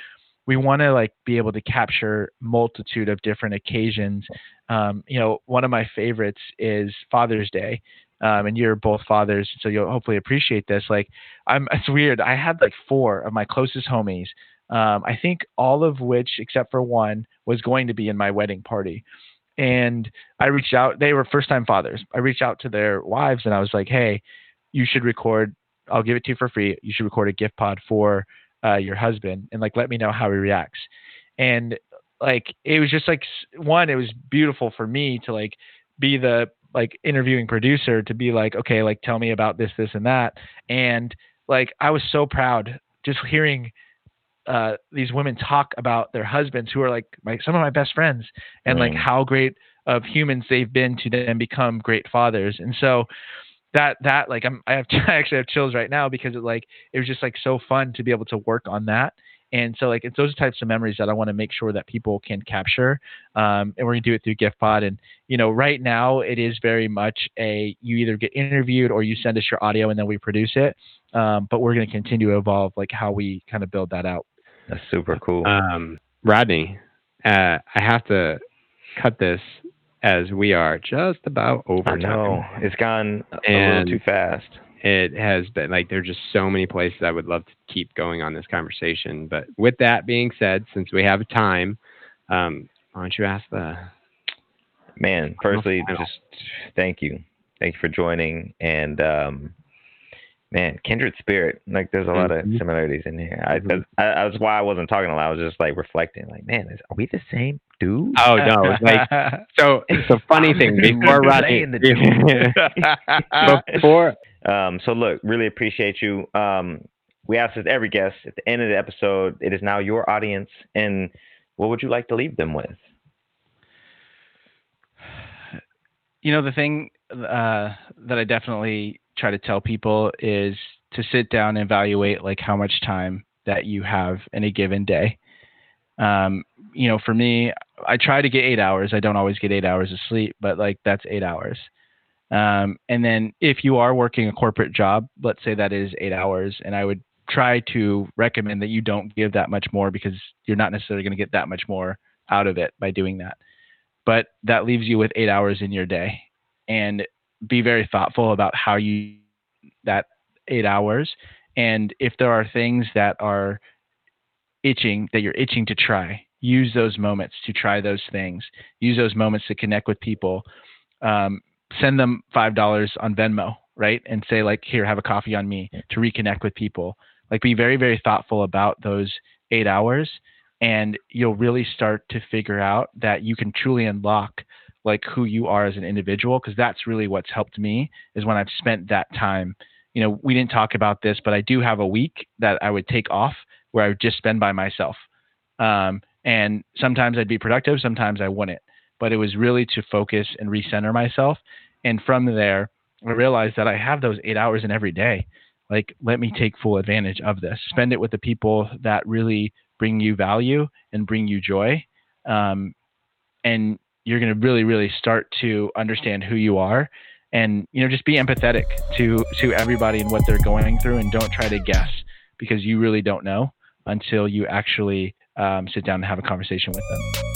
D: we want to like be able to capture multitude of different occasions. Um, you know, one of my favorites is Father's Day. Um, and you're both fathers, so you'll hopefully appreciate this. Like, I'm, it's weird. I had like four of my closest homies um, I think all of which, except for one, was going to be in my wedding party. And I reached out. They were first time fathers. I reached out to their wives and I was like, hey, you should record. I'll give it to you for free. You should record a gift pod for uh, your husband and like let me know how he reacts. And like it was just like one, it was beautiful for me to like be the like interviewing producer to be like, okay, like tell me about this, this, and that. And like I was so proud just hearing uh, these women talk about their husbands who are like my some of my best friends and like
C: Mm.
D: how great of humans they've been to then become great fathers. And so that that like I'm I have I actually have chills right now because it like it was just like so fun to be able to work on that. And so like it's those types of memories that I want to make sure that people can capture. Um, and we're gonna do it through Gift Pod. And you know, right now it is very much a you either get interviewed or you send us your audio and then we produce it. Um, but we're gonna continue to evolve like how we kind of build that out.
C: That's super cool.
A: Um, Rodney, uh, I have to cut this as we are just about over
C: I know it's gone a
A: And-
C: little too fast.
A: It has been like there's just so many places I would love to keep going on this conversation. But with that being said, since we have time, um, why don't you ask the
C: Man, firstly, just thank you, thank you for joining, and um, man, kindred spirit. Like, there's a lot of
A: Mhm.
C: similarities in here. I,
A: Mhm.
C: I, that's why I wasn't talking a lot. I was just like reflecting. Like, man, is, are we the same dude?
A: Oh no! Like so, it's a funny thing before Rodney.
C: The
A: before
C: Um, so look, really appreciate you. Um, we ask this every guest at the end of the episode. It is now your audience, and what would you like to leave them with?
D: you know the thing uh, that I definitely try to tell people is to sit down and evaluate like how much time that you have in a given day. Um, you know, for me, I try to get eight hours. I don't always get eight hours of sleep, but like that's eight hours. Um, and then if you are working a corporate job, let's say that is eight hours, and I would try to recommend that you don't give that much more because you're not necessarily going to get that much more out of it by doing that but that leaves you with eight hours in your day and be very thoughtful about how you that eight hours. And if there are things that are itching that you're itching to try use those moments to try those things. Use those moments to connect with people. Um, send them five dollars on venmo right? And say like here have a coffee on me to reconnect with people. Like be very very thoughtful about those eight hours and you'll really start to figure out that you can truly unlock like who you are as an individual because that's really what's helped me is when I've spent that time. You know, we didn't talk about this, but I do have a week that I would take off where I would just spend by myself. Um, and sometimes I'd be productive, sometimes I wouldn't. But it was really to focus and recenter myself. And from there, I realized that I have those eight hours in every day. Like, let me take full advantage of this. Spend it with the people that really bring you value and bring you joy. Um, and you're going to really, really start to understand who you are and, you know, just be empathetic to, to everybody and what they're going through and don't try to guess because you really don't know until you actually um, sit down and have a conversation with them.